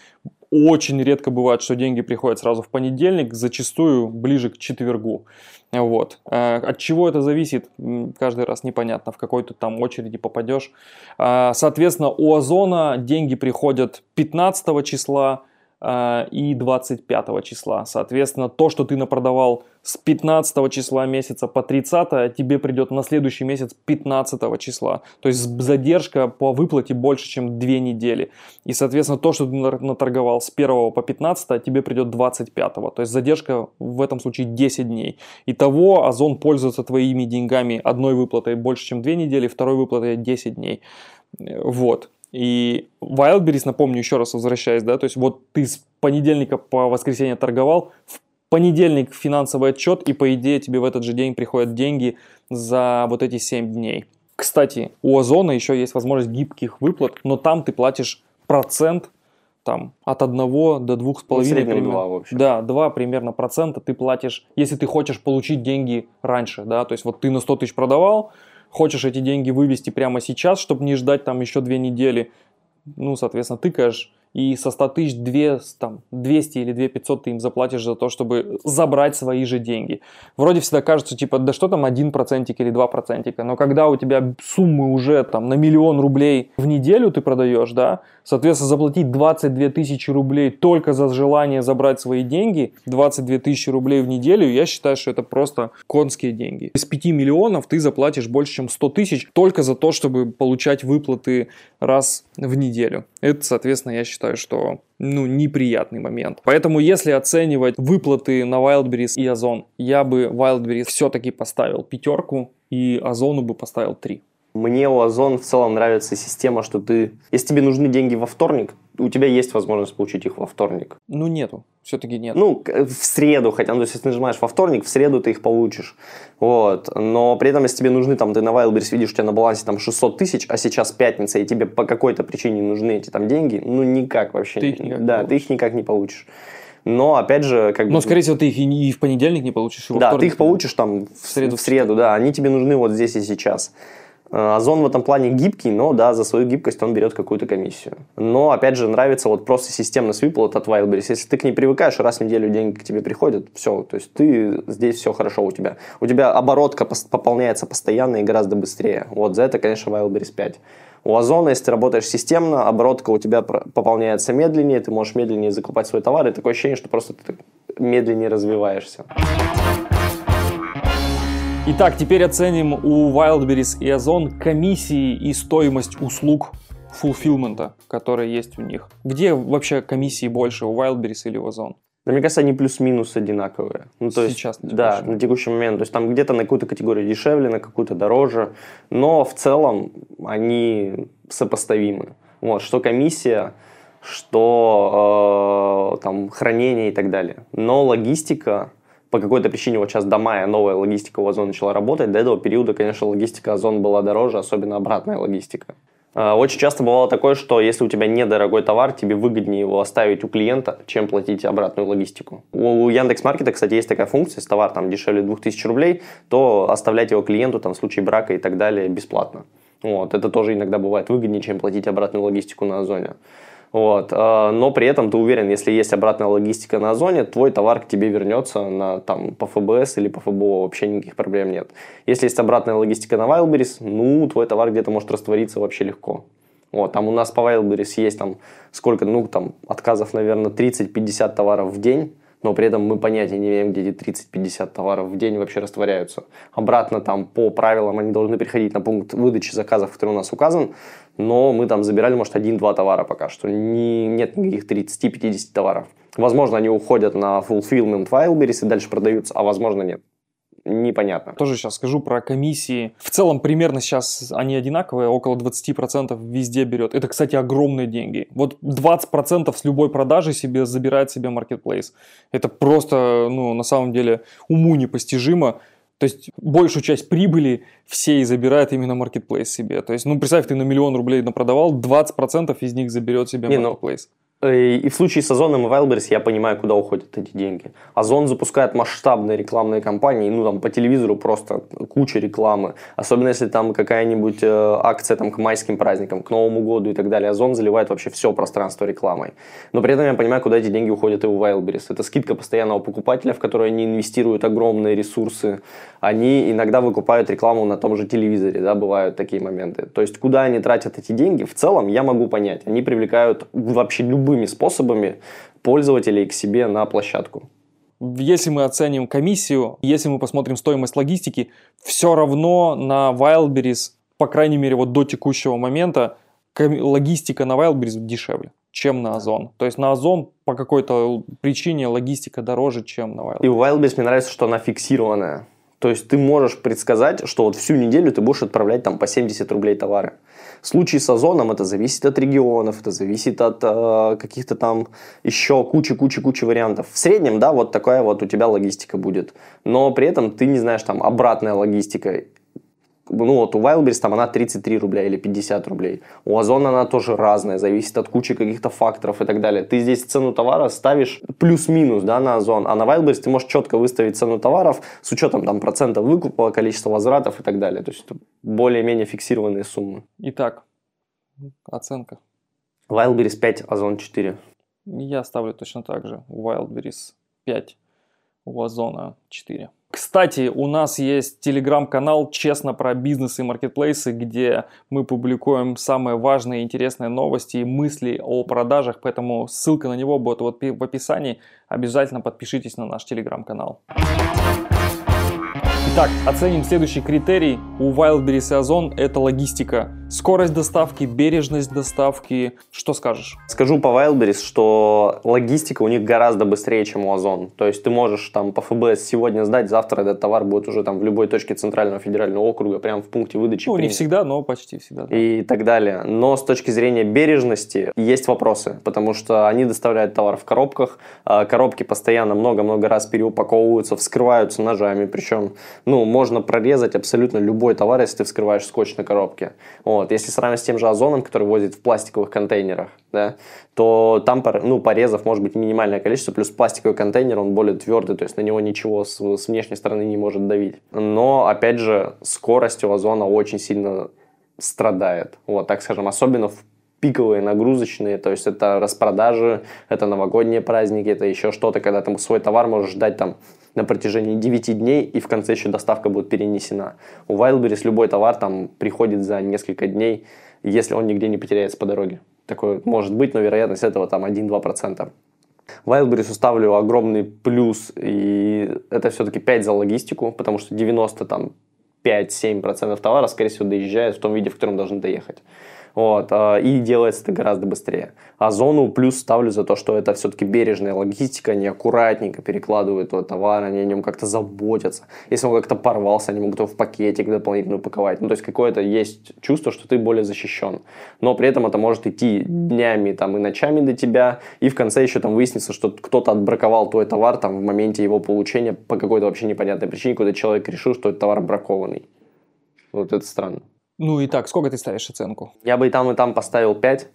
Очень редко бывает, что деньги приходят сразу в понедельник, зачастую ближе к четвергу. Вот. Э, От чего это зависит, каждый раз непонятно, в какой ты там очереди попадешь. А, Соответственно, у Озона деньги приходят 15 числа и 25 числа. Соответственно, то, что ты напродавал с 15 числа месяца по 30 тебе придет на следующий месяц 15 числа. То есть задержка по выплате больше, чем 2 недели. И, соответственно, то, что ты наторговал с 1 по 15, тебе придет 25. То есть задержка в этом случае 10 дней. Итого Озон пользуется твоими деньгами одной выплатой больше, чем 2 недели, второй выплатой 10 дней. Э, Вот. И Wildberries, напомню еще раз, возвращаясь, да, то есть вот ты с понедельника по воскресенье торговал, в понедельник финансовый отчет, и по идее тебе в этот же день приходят деньги за вот эти 7 дней. Кстати, у Озона еще есть возможность гибких выплат, но там ты платишь процент там от 1 до 2,5 Ну, примерно. два, в общем. Да, 2 примерно процента ты платишь, если ты хочешь получить деньги раньше, да, то есть вот ты на 100 тысяч продавал, хочешь эти деньги вывести прямо сейчас, чтобы не ждать там еще две недели, ну, соответственно, тыкаешь, и со 100 тысяч 2, там, 200 или 2 500 ты им заплатишь за то, чтобы забрать свои же деньги. Вроде всегда кажется, типа, да что там 1% или 2%, но когда у тебя суммы уже там на миллион рублей в неделю ты продаешь, да, соответственно, заплатить 22 тысячи рублей только за желание забрать свои деньги, 22 тысячи рублей в неделю, я считаю, что это просто конские деньги. Из 5 миллионов ты заплатишь больше, чем 100 тысяч только за то, чтобы получать выплаты раз в неделю. Это, соответственно, я считаю, что ну, неприятный момент. Поэтому, если оценивать выплаты на Wildberries и Озон, я бы Wildberries все-таки поставил пятерку и Озону бы поставил три. Мне у Озон в целом нравится система, что ты, если тебе нужны деньги во вторник, у тебя есть возможность получить их во вторник. Ну, нету. Все-таки нет. Ну, в среду хотя, ну, то есть, если ты нажимаешь во вторник, в среду ты их получишь. Вот. Но при этом, если тебе нужны, там, ты на Wildberries видишь, у тебя на балансе там 600 тысяч, а сейчас пятница, и тебе по какой-то причине нужны эти там деньги, ну, никак вообще. Ты их никак да, не ты их никак не получишь. Но, опять же, как бы... Но, скорее всего, ты их и, в понедельник не получишь, и во Да, вторник. ты их получишь там в среду, в среду, да, они тебе нужны вот здесь и сейчас. Э, Озон в этом плане гибкий, но да, за свою гибкость он берет какую-то комиссию. Но, опять же, нравится вот просто системность выплат от Wildberries. Если ты к ней привыкаешь, раз в неделю деньги к тебе приходят, все, то есть ты здесь все хорошо у тебя. У тебя оборотка пополняется постоянно и гораздо быстрее. Вот за это, конечно, Wildberries 5. У Озона, если ты работаешь системно, оборотка у тебя пополняется медленнее, ты можешь медленнее закупать свой товар, и такое ощущение, что просто ты медленнее развиваешься. Итак, теперь оценим у Wildberries и Озон комиссии и стоимость услуг фулфилмента, которые есть у них. Где вообще комиссии больше, у Wildberries или у Озон? Да, мне кажется, они плюс-минус одинаковые. Ну, то Сейчас, на есть, да, текущий на текущий момент. То есть там где-то на какую-то категорию дешевле, на какую-то дороже. Но в целом они сопоставимы. Вот, что комиссия, что э, там хранение и так далее. Но логистика по какой-то причине вот сейчас до мая новая логистика у Озон начала работать. До этого периода, конечно, логистика Озон была дороже, особенно обратная логистика. Э, Очень часто бывало такое, что если у тебя недорогой товар, тебе выгоднее его оставить у клиента, чем платить обратную логистику. У Яндекс.Маркета, кстати, есть такая функция, если товар там дешевле 2000 рублей, то оставлять его клиенту там, в случае брака и так далее бесплатно. Вот, это тоже иногда бывает выгоднее, чем платить обратную логистику на Озоне. Вот. э, Но при этом ты уверен, если есть обратная логистика на Озоне, твой товар к тебе вернется на, там, по ФБС или по ФБО, вообще никаких проблем нет. Если есть обратная логистика на Wildberries, ну, твой товар где-то может раствориться вообще легко. Вот, там у нас по Wildberries есть там сколько, ну, там, отказов, наверное, 30-50 товаров в день, но при этом мы понятия не имеем, где эти 30-50 товаров в день вообще растворяются. Обратно там по правилам они должны приходить на пункт выдачи заказов, который у нас указан, но мы там забирали, может, один-два товара пока что. Не, нет никаких 30-50 товаров. Возможно, они уходят на fulfillment Wildberries и дальше продаются, а возможно, нет. Непонятно. Тоже сейчас скажу про комиссии. В целом примерно сейчас они одинаковые, около 20% везде берет. Это, кстати, огромные деньги. Вот 20% с любой продажи себе забирает себе Marketplace. Это просто, ну, на самом деле, уму непостижимо. То есть большую часть прибыли все и забирает именно Marketplace себе. То есть, ну, представь, ты на миллион рублей напродавал, 20% из них заберет себе ну. Э, И в случае с Озоном и Wildberries я понимаю, куда уходят эти деньги. Озон запускает масштабные рекламные кампании, ну там по телевизору просто куча рекламы. Особенно если там какая-нибудь э, акция там, к майским праздникам, к Новому году и так далее. Озон заливает вообще все пространство рекламой. Но при этом я понимаю, куда эти деньги уходят и у Wildberries. Это скидка постоянного покупателя, в которую они инвестируют огромные ресурсы. Они иногда выкупают рекламу на том же телевизоре, да, бывают такие моменты. То есть куда они тратят эти деньги, в целом я могу понять. Они привлекают вообще любыми способами пользователей к себе на площадку. Если мы оценим комиссию, если мы посмотрим стоимость логистики, все равно на Wildberries, по крайней мере, вот до текущего момента, логистика на Wildberries дешевле, чем на Озон. То есть на Озон по какой-то причине логистика дороже, чем на И Wildberries. у Wildberries мне нравится, что она фиксированная. То есть ты можешь предсказать, что вот всю неделю ты будешь отправлять там по 70 рублей товары. В случае с Озоном это зависит от регионов, это зависит от э, каких-то там еще кучи-кучи-кучи вариантов. В среднем, да, вот такая вот у тебя логистика будет. Но при этом ты не знаешь, там обратная логистика. Ну вот у Wildberries там она 33 рубля или 50 рублей. У Озона она тоже разная, зависит от кучи каких-то факторов и так далее. Ты здесь цену товара ставишь плюс-минус да, на Озон, а на Wildberries ты можешь четко выставить цену товаров с учетом там процентов выкупа, количества возвратов и так далее. То есть это более-менее фиксированные суммы. Итак, оценка. Wildberries 5, Озон 4. Я ставлю точно так же. Wildberries 5, у Озона 4. Кстати, у нас есть телеграм-канал «Честно про бизнес и маркетплейсы», где мы публикуем самые важные и интересные новости и мысли о продажах, поэтому ссылка на него будет вот в описании. Обязательно подпишитесь на наш телеграм-канал. Итак, оценим следующий критерий у Wildberries и Озон – это логистика. Скорость доставки, бережность доставки. Что скажешь? Скажу по Wildberries, что логистика у них гораздо быстрее, чем у Озон. То есть ты можешь там по ФБС сегодня сдать, завтра этот товар будет уже там в любой точке Центрального федерального округа, прямо в пункте выдачи. Ну, принят. не всегда, но почти всегда. Да. И так далее. Но с точки зрения бережности есть вопросы, потому что они доставляют товар в коробках, а коробки постоянно много-много раз переупаковываются, вскрываются ножами, причем, ну, можно прорезать абсолютно любой товар, если ты вскрываешь скотч на коробке. Вот. Если сравнивать с тем же озоном, который возит в пластиковых контейнерах, да, то там ну, порезов может быть минимальное количество, плюс пластиковый контейнер, он более твердый, то есть на него ничего с, с внешней стороны не может давить. Но, опять же, скорость у озона очень сильно страдает. Вот, так скажем, особенно в пиковые нагрузочные, то есть это распродажи, это новогодние праздники, это еще что-то, когда ты свой товар можешь ждать там на протяжении 9 дней, и в конце еще доставка будет перенесена. У Wildberries любой товар там приходит за несколько дней, если он нигде не потеряется по дороге. Такое может быть, но вероятность этого там 1-2%. Wildberries ставлю огромный плюс, и это все-таки 5 за логистику, потому что 90 там 5-7% товара, скорее всего, доезжает в том виде, в котором должны доехать. Вот, а, и делается это гораздо быстрее. А зону плюс ставлю за то, что это все-таки бережная логистика, они аккуратненько перекладывают этот товар, они о нем как-то заботятся. Если он как-то порвался, они могут его в пакетик дополнительно упаковать. Ну, то есть какое-то есть чувство, что ты более защищен. Но при этом это может идти днями там, и ночами до тебя, и в конце еще там выяснится, что кто-то отбраковал твой товар там в моменте его получения по какой-то вообще непонятной причине, когда человек решил, что этот товар бракованный. Вот это странно. Ну и так, сколько ты ставишь оценку? Я бы и там, и там поставил 5.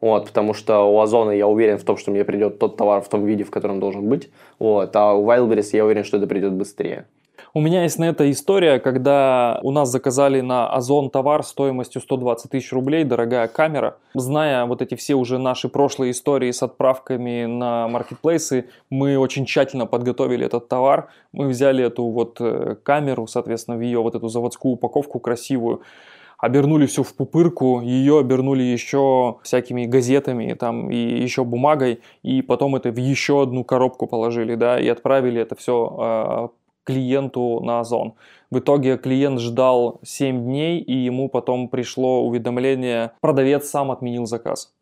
Вот, потому что у Озона я уверен в том, что мне придет тот товар в том виде, в котором должен быть. Вот, а у Wildberries я уверен, что это придет быстрее. У меня есть на это история, когда у нас заказали на Озон товар стоимостью 120 тысяч рублей, дорогая камера. Зная вот эти все уже наши прошлые истории с отправками на маркетплейсы, мы очень тщательно подготовили этот товар. Мы взяли эту вот э, камеру, соответственно, в ее вот эту заводскую упаковку красивую, обернули все в пупырку, ее обернули еще всякими газетами там и еще бумагой, и потом это в еще одну коробку положили, да, и отправили это все э, а, клиенту на Озон. В итоге клиент ждал 7 дней, и ему потом пришло уведомление, продавец сам отменил заказ.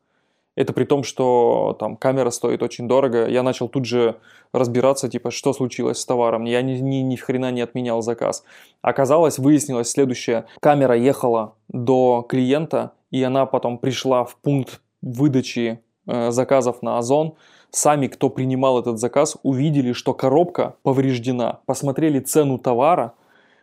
Это при том, что там камера стоит очень дорого. Я начал тут же разбираться, типа, что случилось с товаром. Я ни, ни, ни хрена не отменял заказ. Оказалось, выяснилось следующее. Камера ехала до клиента, и она потом пришла в пункт выдачи э, заказов на Озон. Сами, кто принимал этот заказ, увидели, что коробка повреждена. Посмотрели цену товара,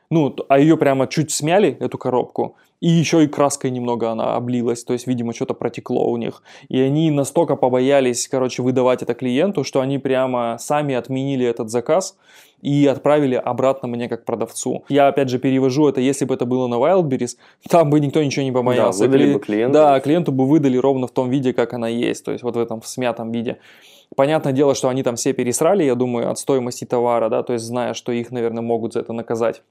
ну, а ее прямо чуть смяли, эту коробку, и еще и краской немного она облилась, то есть, видимо, что-то протекло у них. И они настолько побоялись, короче, выдавать это клиенту, что они прямо сами отменили этот заказ и отправили обратно мне как продавцу. Я, опять же, перевожу это, если бы это было на Wildberries, там бы никто ничего не побоялся. Да, выдали бы клиенту. Да, клиенту бы выдали ровно в том виде, как она есть, то есть вот в этом смятом виде. Понятное дело, что они там все пересрали, я думаю, от стоимости товара, да, то есть зная, что их, наверное, могут за это наказать.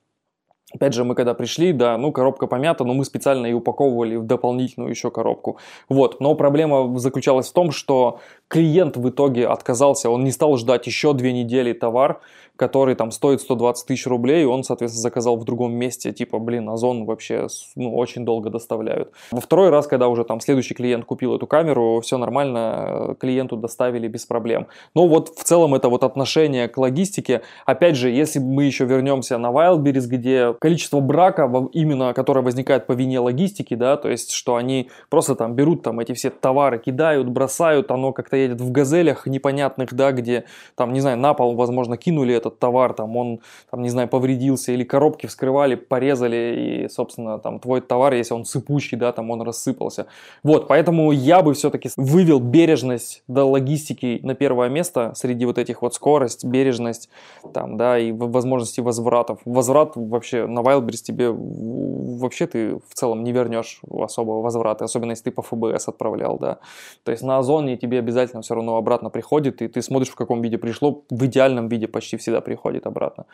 Опять же, мы когда пришли, да, ну, коробка помята, но мы специально ее упаковывали в дополнительную еще коробку. Вот, но проблема заключалась в том, что клиент в итоге отказался, он не стал ждать еще две недели товар, который там стоит 120 тысяч рублей, и он, соответственно, заказал в другом месте, типа, блин, Озон вообще ну, очень долго доставляют. Во второй раз, когда уже там следующий клиент купил эту камеру, все нормально, клиенту доставили без проблем. Но вот в целом это вот отношение к логистике, опять же, если мы еще вернемся на Wildberries, где количество брака, именно которое возникает по вине логистики, да, то есть, что они просто там берут там эти все товары, кидают, бросают, оно как-то едет в газелях непонятных, да, где там, не знаю, на пол, возможно, кинули это этот товар, там он, там, не знаю, повредился, или коробки вскрывали, порезали, и, собственно, там твой товар, если он сыпучий, да, там он рассыпался. Вот, поэтому я бы все-таки вывел бережность до логистики на первое место среди вот этих вот скорость, бережность, там, да, и возможности возвратов. Возврат вообще на Wildberries тебе вообще ты в целом не вернешь особо возвраты, особенно если ты по ФБС отправлял, да. То есть на Озоне тебе обязательно все равно обратно приходит, и ты смотришь, в каком виде пришло, в идеальном виде почти всегда приходит обратно.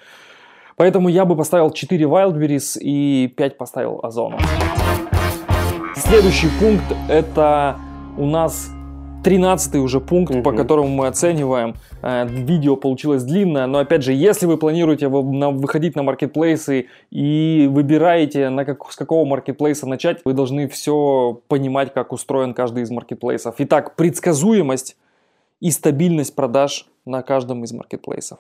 Поэтому я бы поставил 4 Wildberries и 5 поставил Озону. Следующий пункт это у нас 13 уже пункт, mm-hmm. по которому мы оцениваем. Э, видео получилось длинное, но опять же, если вы планируете выходить на маркетплейсы и выбираете, на как, с какого маркетплейса начать, вы должны все понимать, как устроен каждый из маркетплейсов. Итак, предсказуемость и стабильность продаж на каждом из маркетплейсов.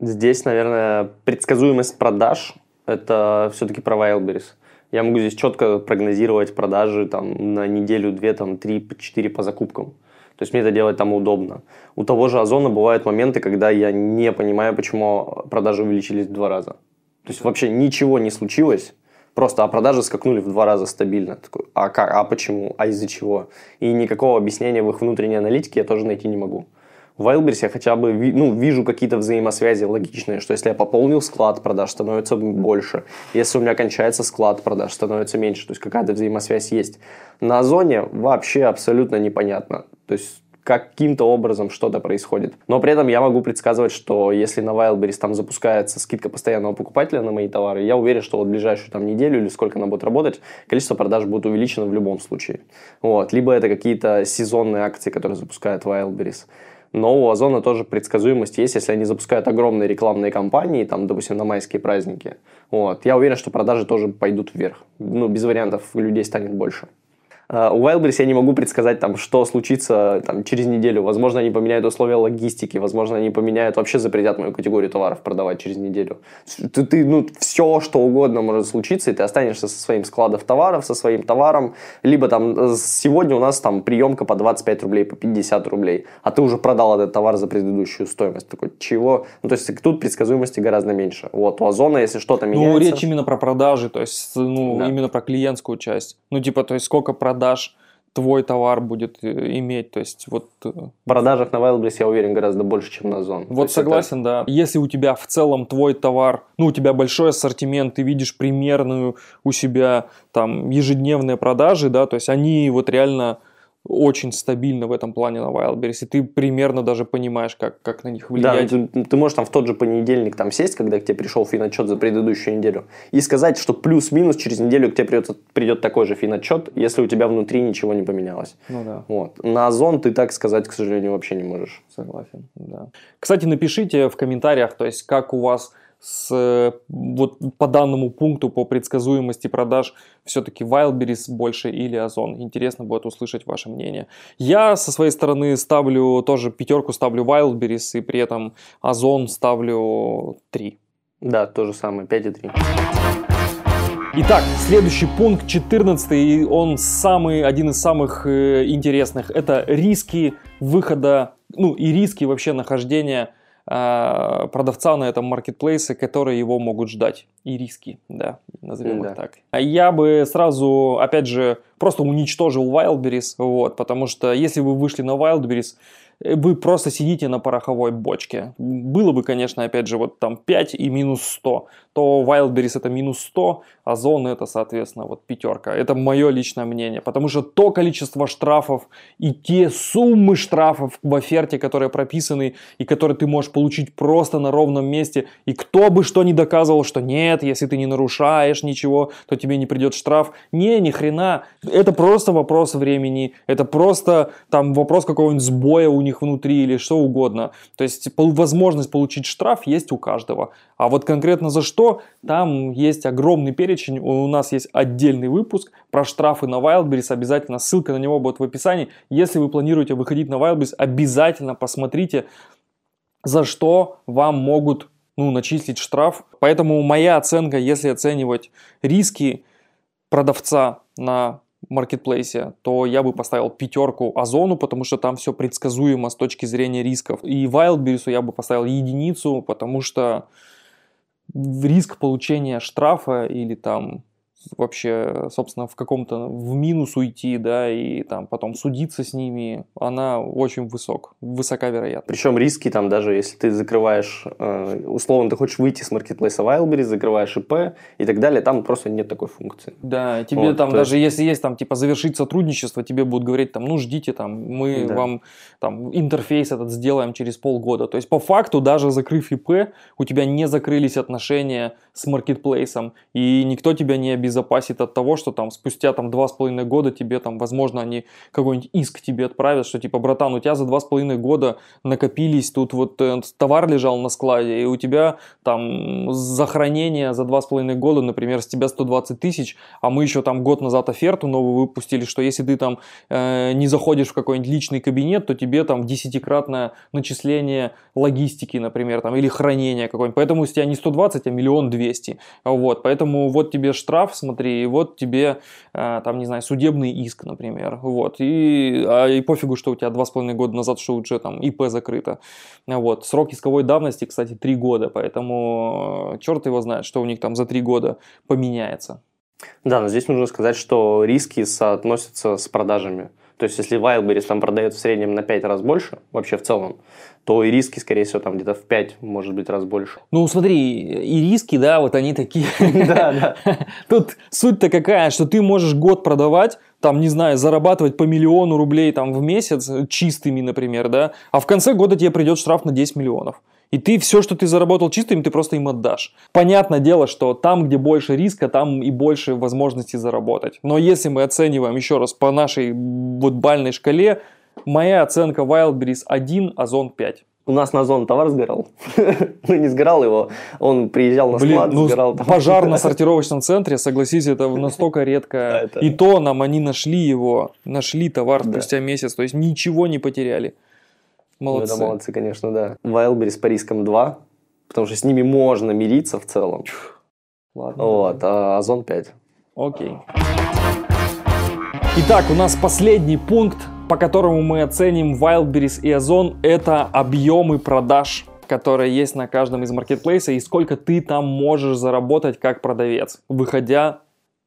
Здесь, наверное, предсказуемость продаж – это все-таки про Wildberries. Я могу здесь четко прогнозировать продажи там, на неделю, две, там, три, четыре по закупкам. То есть мне это делать там удобно. У того же Озона бывают моменты, когда я не понимаю, почему продажи увеличились в два раза. То есть вообще ничего не случилось, просто а продажи скакнули в два раза стабильно. Такой, а как, а почему, а из-за чего? И никакого объяснения в их внутренней аналитике я тоже найти не могу. В Wildberries я хотя бы ну, вижу какие-то взаимосвязи логичные, что если я пополнил склад, продаж становится больше. Если у меня кончается склад, продаж становится меньше. То есть какая-то взаимосвязь есть. На Озоне вообще абсолютно непонятно. То есть каким-то образом что-то происходит. Но при этом я могу предсказывать, что если на Wildberries там запускается скидка постоянного покупателя на мои товары, я уверен, что вот ближайшую там неделю или сколько она будет работать, количество продаж будет увеличено в любом случае. Вот. Либо это какие-то сезонные акции, которые запускает Wildberries. Но у Озона тоже предсказуемость есть, если они запускают огромные рекламные кампании, там, допустим, на майские праздники. Вот. Я уверен, что продажи тоже пойдут вверх. Ну, без вариантов людей станет больше. А, у Wildberries я не могу предсказать, там, что случится там, через неделю. Возможно, они поменяют условия логистики, возможно, они поменяют, вообще запретят мою категорию товаров продавать через неделю. Ты, ты, ну, все, что угодно может случиться, и ты останешься со своим складом товаров, со своим товаром. Либо там э, сегодня у нас там приемка по 25 рублей, по 50 рублей, а ты уже продал этот товар за предыдущую стоимость. Такой, чего? Ну, то есть тут предсказуемости гораздо меньше. Вот, у Озона, если что-то ну, меняется... Ну, речь именно про продажи, то есть, ну, да. именно про клиентскую часть. Ну, типа, то есть, сколько продаж продаж твой товар будет э, иметь. То есть вот... Э, в продажах на Wildberries, я уверен, гораздо больше, чем на Озон. Вот согласен, это... да. Если у тебя в целом твой товар, ну, у тебя большой ассортимент, ты видишь примерную у себя там ежедневные продажи, да, то есть они вот реально очень стабильно в этом плане на Wildberries, и ты примерно даже понимаешь, как, как на них влиять. Да, ты, ты можешь там в тот же понедельник там сесть, когда к тебе пришел финотчет за предыдущую неделю, и сказать, что плюс-минус через неделю к тебе придет, придет такой же финотчет, если у тебя внутри ничего не поменялось. Ну да. Вот. На Озон ты так сказать, к сожалению, вообще не можешь. Согласен, да. Кстати, напишите в комментариях, то есть как у вас с, вот по данному пункту по предсказуемости продаж все-таки Wildberries больше или Озон. Интересно будет услышать ваше мнение. Я со своей стороны ставлю тоже пятерку, ставлю Wildberries и при этом Озон ставлю 3. Да, то же самое, 5 и 3. Итак, следующий пункт, 14, и он самый, один из самых э, интересных. Это риски выхода, ну и риски вообще нахождения продавца на этом маркетплейсе, которые его могут ждать. И риски, да, назовем да. их так. А я бы сразу, опять же, просто уничтожил Wildberries, вот, потому что если вы вышли на Wildberries, Э, вы просто сидите на пороховой бочке. Было бы, конечно, опять же, вот там 5 и минус 100, то Wildberries это минус 100, а Zone это, соответственно, вот пятерка. Это мое личное мнение, потому что то количество штрафов и те суммы штрафов в оферте, которые прописаны и которые ты можешь получить просто на ровном месте, и кто бы что ни доказывал, что нет, если ты не нарушаешь ничего, то тебе не придет штраф. Не, ни хрена. Это просто вопрос времени, это просто там вопрос какого-нибудь сбоя у них внутри или что угодно. То есть возможность получить штраф есть у каждого. А вот конкретно за что, там есть огромный перечень. У нас есть отдельный выпуск про штрафы на Wildberries. Обязательно ссылка на него будет в описании. Если вы планируете выходить на Wildberries, обязательно посмотрите, за что вам могут ну, начислить штраф. Поэтому моя оценка, если оценивать риски продавца на маркетплейсе, то я бы поставил пятерку Озону, потому что там все предсказуемо с точки зрения рисков. И Wildberries я бы поставил единицу, потому что риск получения штрафа или там вообще, собственно, в каком-то в минус уйти, да, и там потом судиться с ними, она очень высок, высока вероятность. Причем риски там даже, если ты закрываешь, э, условно, ты хочешь выйти с маркетплейса Wildberries, закрываешь ИП и так далее, там просто нет такой функции. Да, тебе вот, там даже есть... если есть там типа завершить сотрудничество, тебе будут говорить там, ну ждите там, мы да. вам там интерфейс этот сделаем через полгода. То есть по факту даже закрыв ИП, у тебя не закрылись отношения с маркетплейсом и никто тебя не обязательно обезопасит от того, что там спустя там два с половиной года тебе там, возможно, они какой-нибудь иск тебе отправят, что типа, братан, у тебя за два с половиной года накопились, тут вот э, товар лежал на складе, и у тебя там за хранение за два с половиной года, например, с тебя 120 тысяч, а мы еще там год назад оферту новую выпустили, что если ты там э, не заходишь в какой-нибудь личный кабинет, то тебе там десятикратное начисление логистики, например, там, или хранения какой-нибудь. Поэтому у тебя не 120, а миллион двести. Вот, поэтому вот тебе штраф смотри, и вот тебе, э, там, не знаю, судебный иск, например, вот, и, а, и пофигу, что у тебя два с половиной года назад, что уже там ИП закрыто, вот, срок исковой давности, кстати, три года, поэтому э, черт его знает, что у них там за три года поменяется. Да, но здесь нужно сказать, что риски соотносятся с продажами. То есть, если Wildberries там продает в среднем на 5 раз больше, вообще в целом, то и риски, скорее всего, там где-то в 5, может быть, раз больше. Ну, смотри, и риски, да, вот они такие. Да, да. Тут суть-то какая, что ты можешь год продавать, там, не знаю, зарабатывать по миллиону рублей там в месяц, чистыми, например, да, а в конце года тебе придет штраф на 10 миллионов. И ты все, что ты заработал чистым, ты просто им отдашь. Понятное дело, что там, где больше риска, там и больше возможностей заработать. Но если мы оцениваем еще раз по нашей вот бальной шкале, моя оценка Wildberries 1, Озон 5. У нас на Озон товар сгорал. ну, не сгорал его, он приезжал на Блин, склад, ну, сгорал. Пожар на сортировочном центре, согласись, это настолько редко. И то нам они нашли его, нашли товар спустя месяц, то есть ничего не потеряли. Молодцы. Ну, это молодцы, конечно, да. Wildberries с Париском 2, потому что с ними можно мириться в целом. Ладно. Вот, а Озон 5. Окей. Итак, у нас последний пункт, по которому мы оценим Wildberries и Озон, это объемы продаж которые есть на каждом из маркетплейса и сколько ты там можешь заработать как продавец, выходя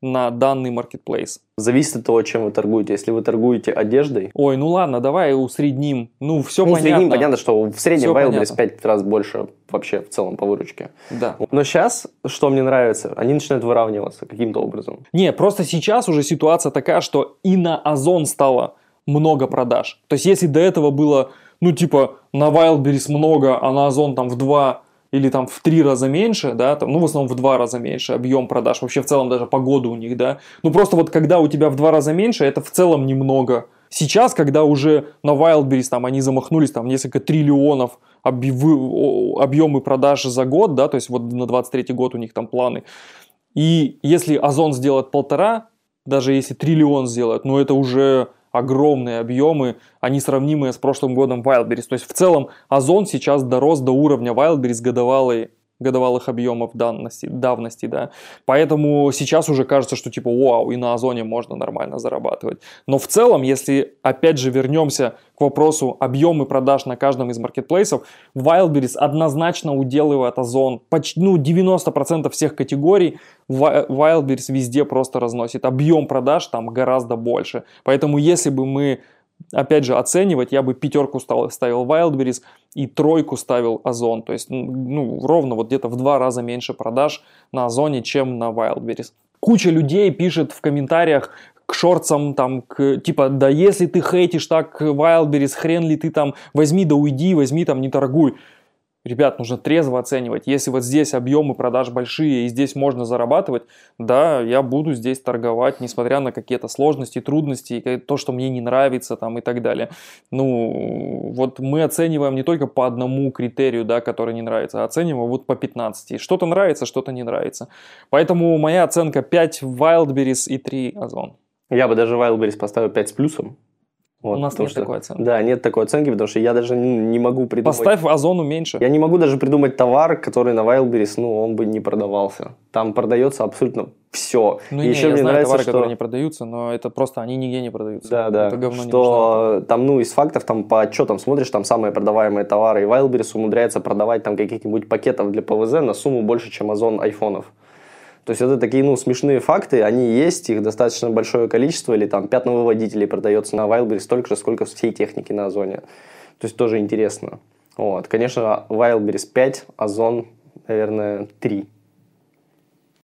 на данный маркетплейс? Зависит от того, чем вы торгуете. Если вы торгуете одеждой... Ой, ну ладно, давай усредним. Ну, все ну, понятно. Усредним, понятно, что в среднем Wildberries 5 раз больше вообще в целом по выручке. Да. Но сейчас, что мне нравится, они начинают выравниваться каким-то образом. Не, просто сейчас уже ситуация такая, что и на Озон стало много продаж. То есть, если до этого было, ну, типа, на Wildberries много, а на Озон там в два или там в три раза меньше, да, там, ну, в основном в два раза меньше объем продаж, вообще в целом даже погода у них, да. Ну, просто вот когда у тебя в два раза меньше, это в целом немного. Сейчас, когда уже на Wildberries там они замахнулись там несколько триллионов объемы продаж за год, да, то есть вот на 23 год у них там планы. И если Озон сделает полтора, даже если триллион сделает, ну это уже огромные объемы, они сравнимые с прошлым годом Wildberries. То есть в целом Озон сейчас дорос до уровня Wildberries годовалой годовалых объемов давности, давности, да. Поэтому сейчас уже кажется, что типа, вау, и на Озоне можно нормально зарабатывать. Но в целом, если опять же вернемся к вопросу объемы продаж на каждом из маркетплейсов, Wildberries однозначно уделывает Озон. Почти, ну, 90% всех категорий Wildberries везде просто разносит. Объем продаж там гораздо больше. Поэтому если бы мы опять же, оценивать, я бы пятерку ставил Wildberries и тройку ставил Озон. То есть, ну, ровно вот где-то в два раза меньше продаж на Озоне, чем на Wildberries. Куча людей пишет в комментариях к шорцам, там, к, типа, да если ты хейтишь так Wildberries, хрен ли ты там, возьми да уйди, возьми там, не торгуй. Ребят, нужно трезво оценивать. Если вот здесь объемы продаж большие и здесь можно зарабатывать, да, я буду здесь торговать, несмотря на какие-то сложности, трудности, то, что мне не нравится там и так далее. Ну, вот мы оцениваем не только по одному критерию, да, который не нравится, а оцениваем вот по 15. Что-то нравится, что-то не нравится. Поэтому моя оценка 5 Wildberries и 3 Озон. Я бы даже Wildberries поставил 5 с плюсом. Вот, У нас нет такой оценки. Да, нет такой оценки, потому что я даже не, не могу придумать... Поставь озону меньше. Я не могу даже придумать товар, который на Wildberries, ну, он бы не продавался. Там продается абсолютно все. Ну, И не, еще я мне знаю нравится, товары, что... которые не продаются, но это просто они нигде не продаются. Да, да. Это говно не нужно. что там, ну, из фактов, там по отчетам смотришь, там самые продаваемые товары, и Wildberries умудряется продавать там каких-нибудь пакетов для ПВЗ на сумму больше, чем Озон айфонов. То есть это такие, ну, смешные факты, они есть, их достаточно большое количество, или там пятновыводителей продается на Wildberries столько же, сколько всей техники на Озоне. То есть тоже интересно. Вот. Конечно, Wildberries 5, Озон, наверное, 3.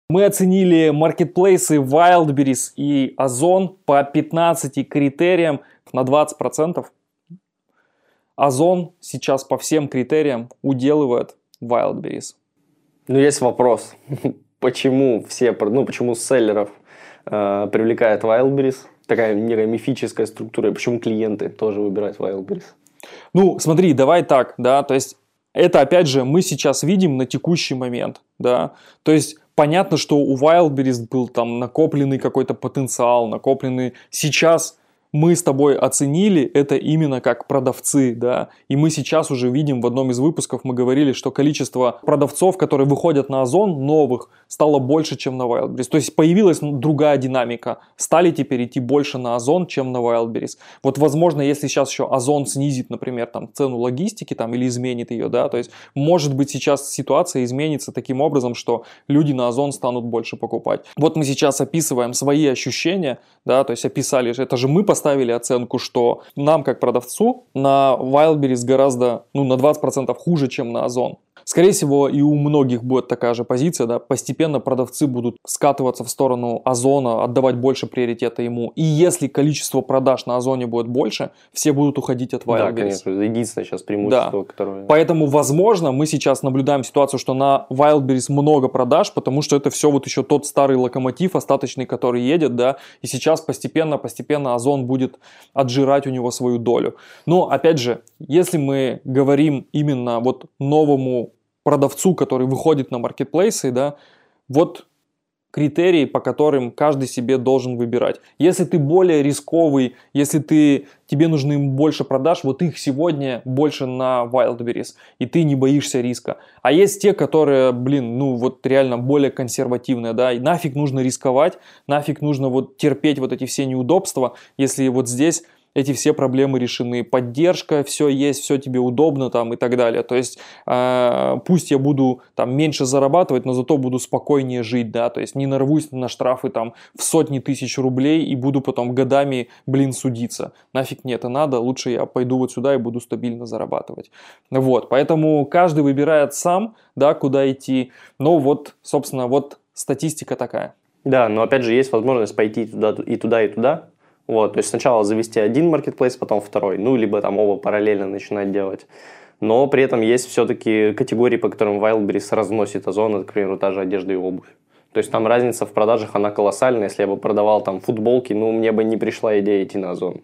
Мы оценили маркетплейсы Wildberries и Озон по 15 критериям на 20%. Озон сейчас по всем критериям уделывает Wildberries. Но есть вопрос, почему все, ну, почему селлеров э, привлекает Wildberries, такая некая мифическая структура, и почему клиенты тоже выбирают Wildberries? Ну, смотри, давай так, да, то есть это, опять же, мы сейчас видим на текущий момент, да, то есть понятно, что у Wildberries был там накопленный какой-то потенциал, накопленный. Сейчас мы с тобой оценили это именно как продавцы, да, и мы сейчас уже видим в одном из выпусков, мы говорили, что количество продавцов, которые выходят на Озон, новых, стало больше, чем на Wildberries. То есть появилась другая динамика, стали теперь идти больше на Озон, чем на Wildberries. Вот возможно, если сейчас еще Озон снизит, например, там цену логистики там или изменит ее, да, то есть может быть сейчас ситуация изменится таким образом, что люди на Озон станут больше покупать. Вот мы сейчас описываем свои ощущения, да, то есть описали, это же мы поставили поставили оценку, что нам, как продавцу, на Wildberries гораздо, ну, на 20% хуже, чем на Озон. Скорее всего, и у многих будет такая же позиция, да, постепенно продавцы будут скатываться в сторону Озона, отдавать больше приоритета ему. И если количество продаж на Озоне будет больше, все будут уходить от Wildberries. Да, конечно, это единственное сейчас преимущество, Да. которое... Поэтому, возможно, мы сейчас наблюдаем ситуацию, что на Wildberries много продаж, потому что это все вот еще тот старый локомотив остаточный, который едет, да, и сейчас постепенно-постепенно Озон будет отжирать у него свою долю. Но, опять же, если мы говорим именно вот новому продавцу, который выходит на маркетплейсы, да, вот критерии, по которым каждый себе должен выбирать. Если ты более рисковый, если ты, тебе нужны больше продаж, вот их сегодня больше на Wildberries, и ты не боишься риска. А есть те, которые, блин, ну вот реально более консервативные, да, и нафиг нужно рисковать, нафиг нужно вот терпеть вот эти все неудобства, если вот здесь эти все проблемы решены, поддержка, все есть, все тебе удобно там и так далее. То есть э, пусть я буду там меньше зарабатывать, но зато буду спокойнее жить, да, то есть не нарвусь на штрафы там в сотни тысяч рублей и буду потом годами, блин, судиться. Нафиг мне это надо, лучше я пойду вот сюда и буду стабильно зарабатывать. Вот, поэтому каждый выбирает сам, да, куда идти. Но вот, собственно, вот статистика такая. Да, но опять же есть возможность пойти туда и туда, и туда. Вот, то есть сначала завести один маркетплейс, потом второй, ну, либо там оба параллельно начинать делать. Но при этом есть все-таки категории, по которым Wildberries разносит озон, к примеру, та же одежда и обувь. То есть там разница в продажах, она колоссальная. Если я бы продавал там футболки, ну, мне бы не пришла идея идти на озон.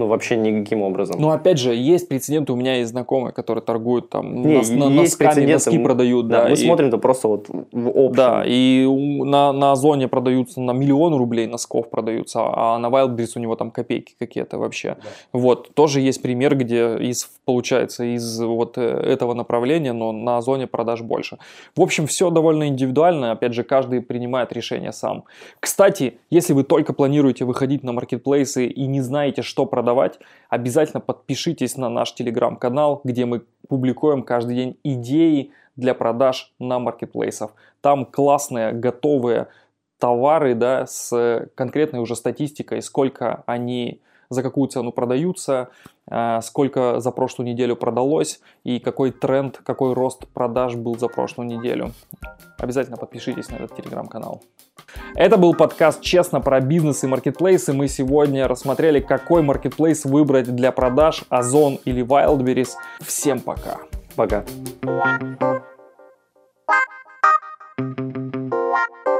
Ну, вообще никаким образом. Но опять же, есть прецеденты, у меня есть знакомые, которые торгуют там, Не, нос- на- есть носками, прецеденты. носки продают. Да, Да, мы и- смотрим-то просто вот в общем. Да, и на, на Озоне продаются на миллион рублей носков продаются, а на Wildberries у него там копейки какие-то вообще. Вот, тоже есть пример, где из, получается из вот э, этого направления, но на Озоне продаж больше. В общем, все довольно индивидуально, опять же, каждый принимает решение сам. Кстати, если вы только планируете выходить на маркетплейсы и не знаете, что продавать, обязательно подпишитесь на наш телеграм-канал, где мы публикуем каждый день идеи для продаж на маркетплейсах. Там классные, готовые товары, да, с конкретной уже статистикой, сколько они за какую цену продаются, сколько за прошлую неделю продалось и какой тренд, какой рост продаж был за прошлую неделю. Обязательно подпишитесь на этот телеграм-канал. Это был подкаст «Честно» про бизнес и маркетплейсы. Мы сегодня рассмотрели, какой маркетплейс выбрать для продаж, Озон или Wildberries. Всем пока! Пока. Thank you.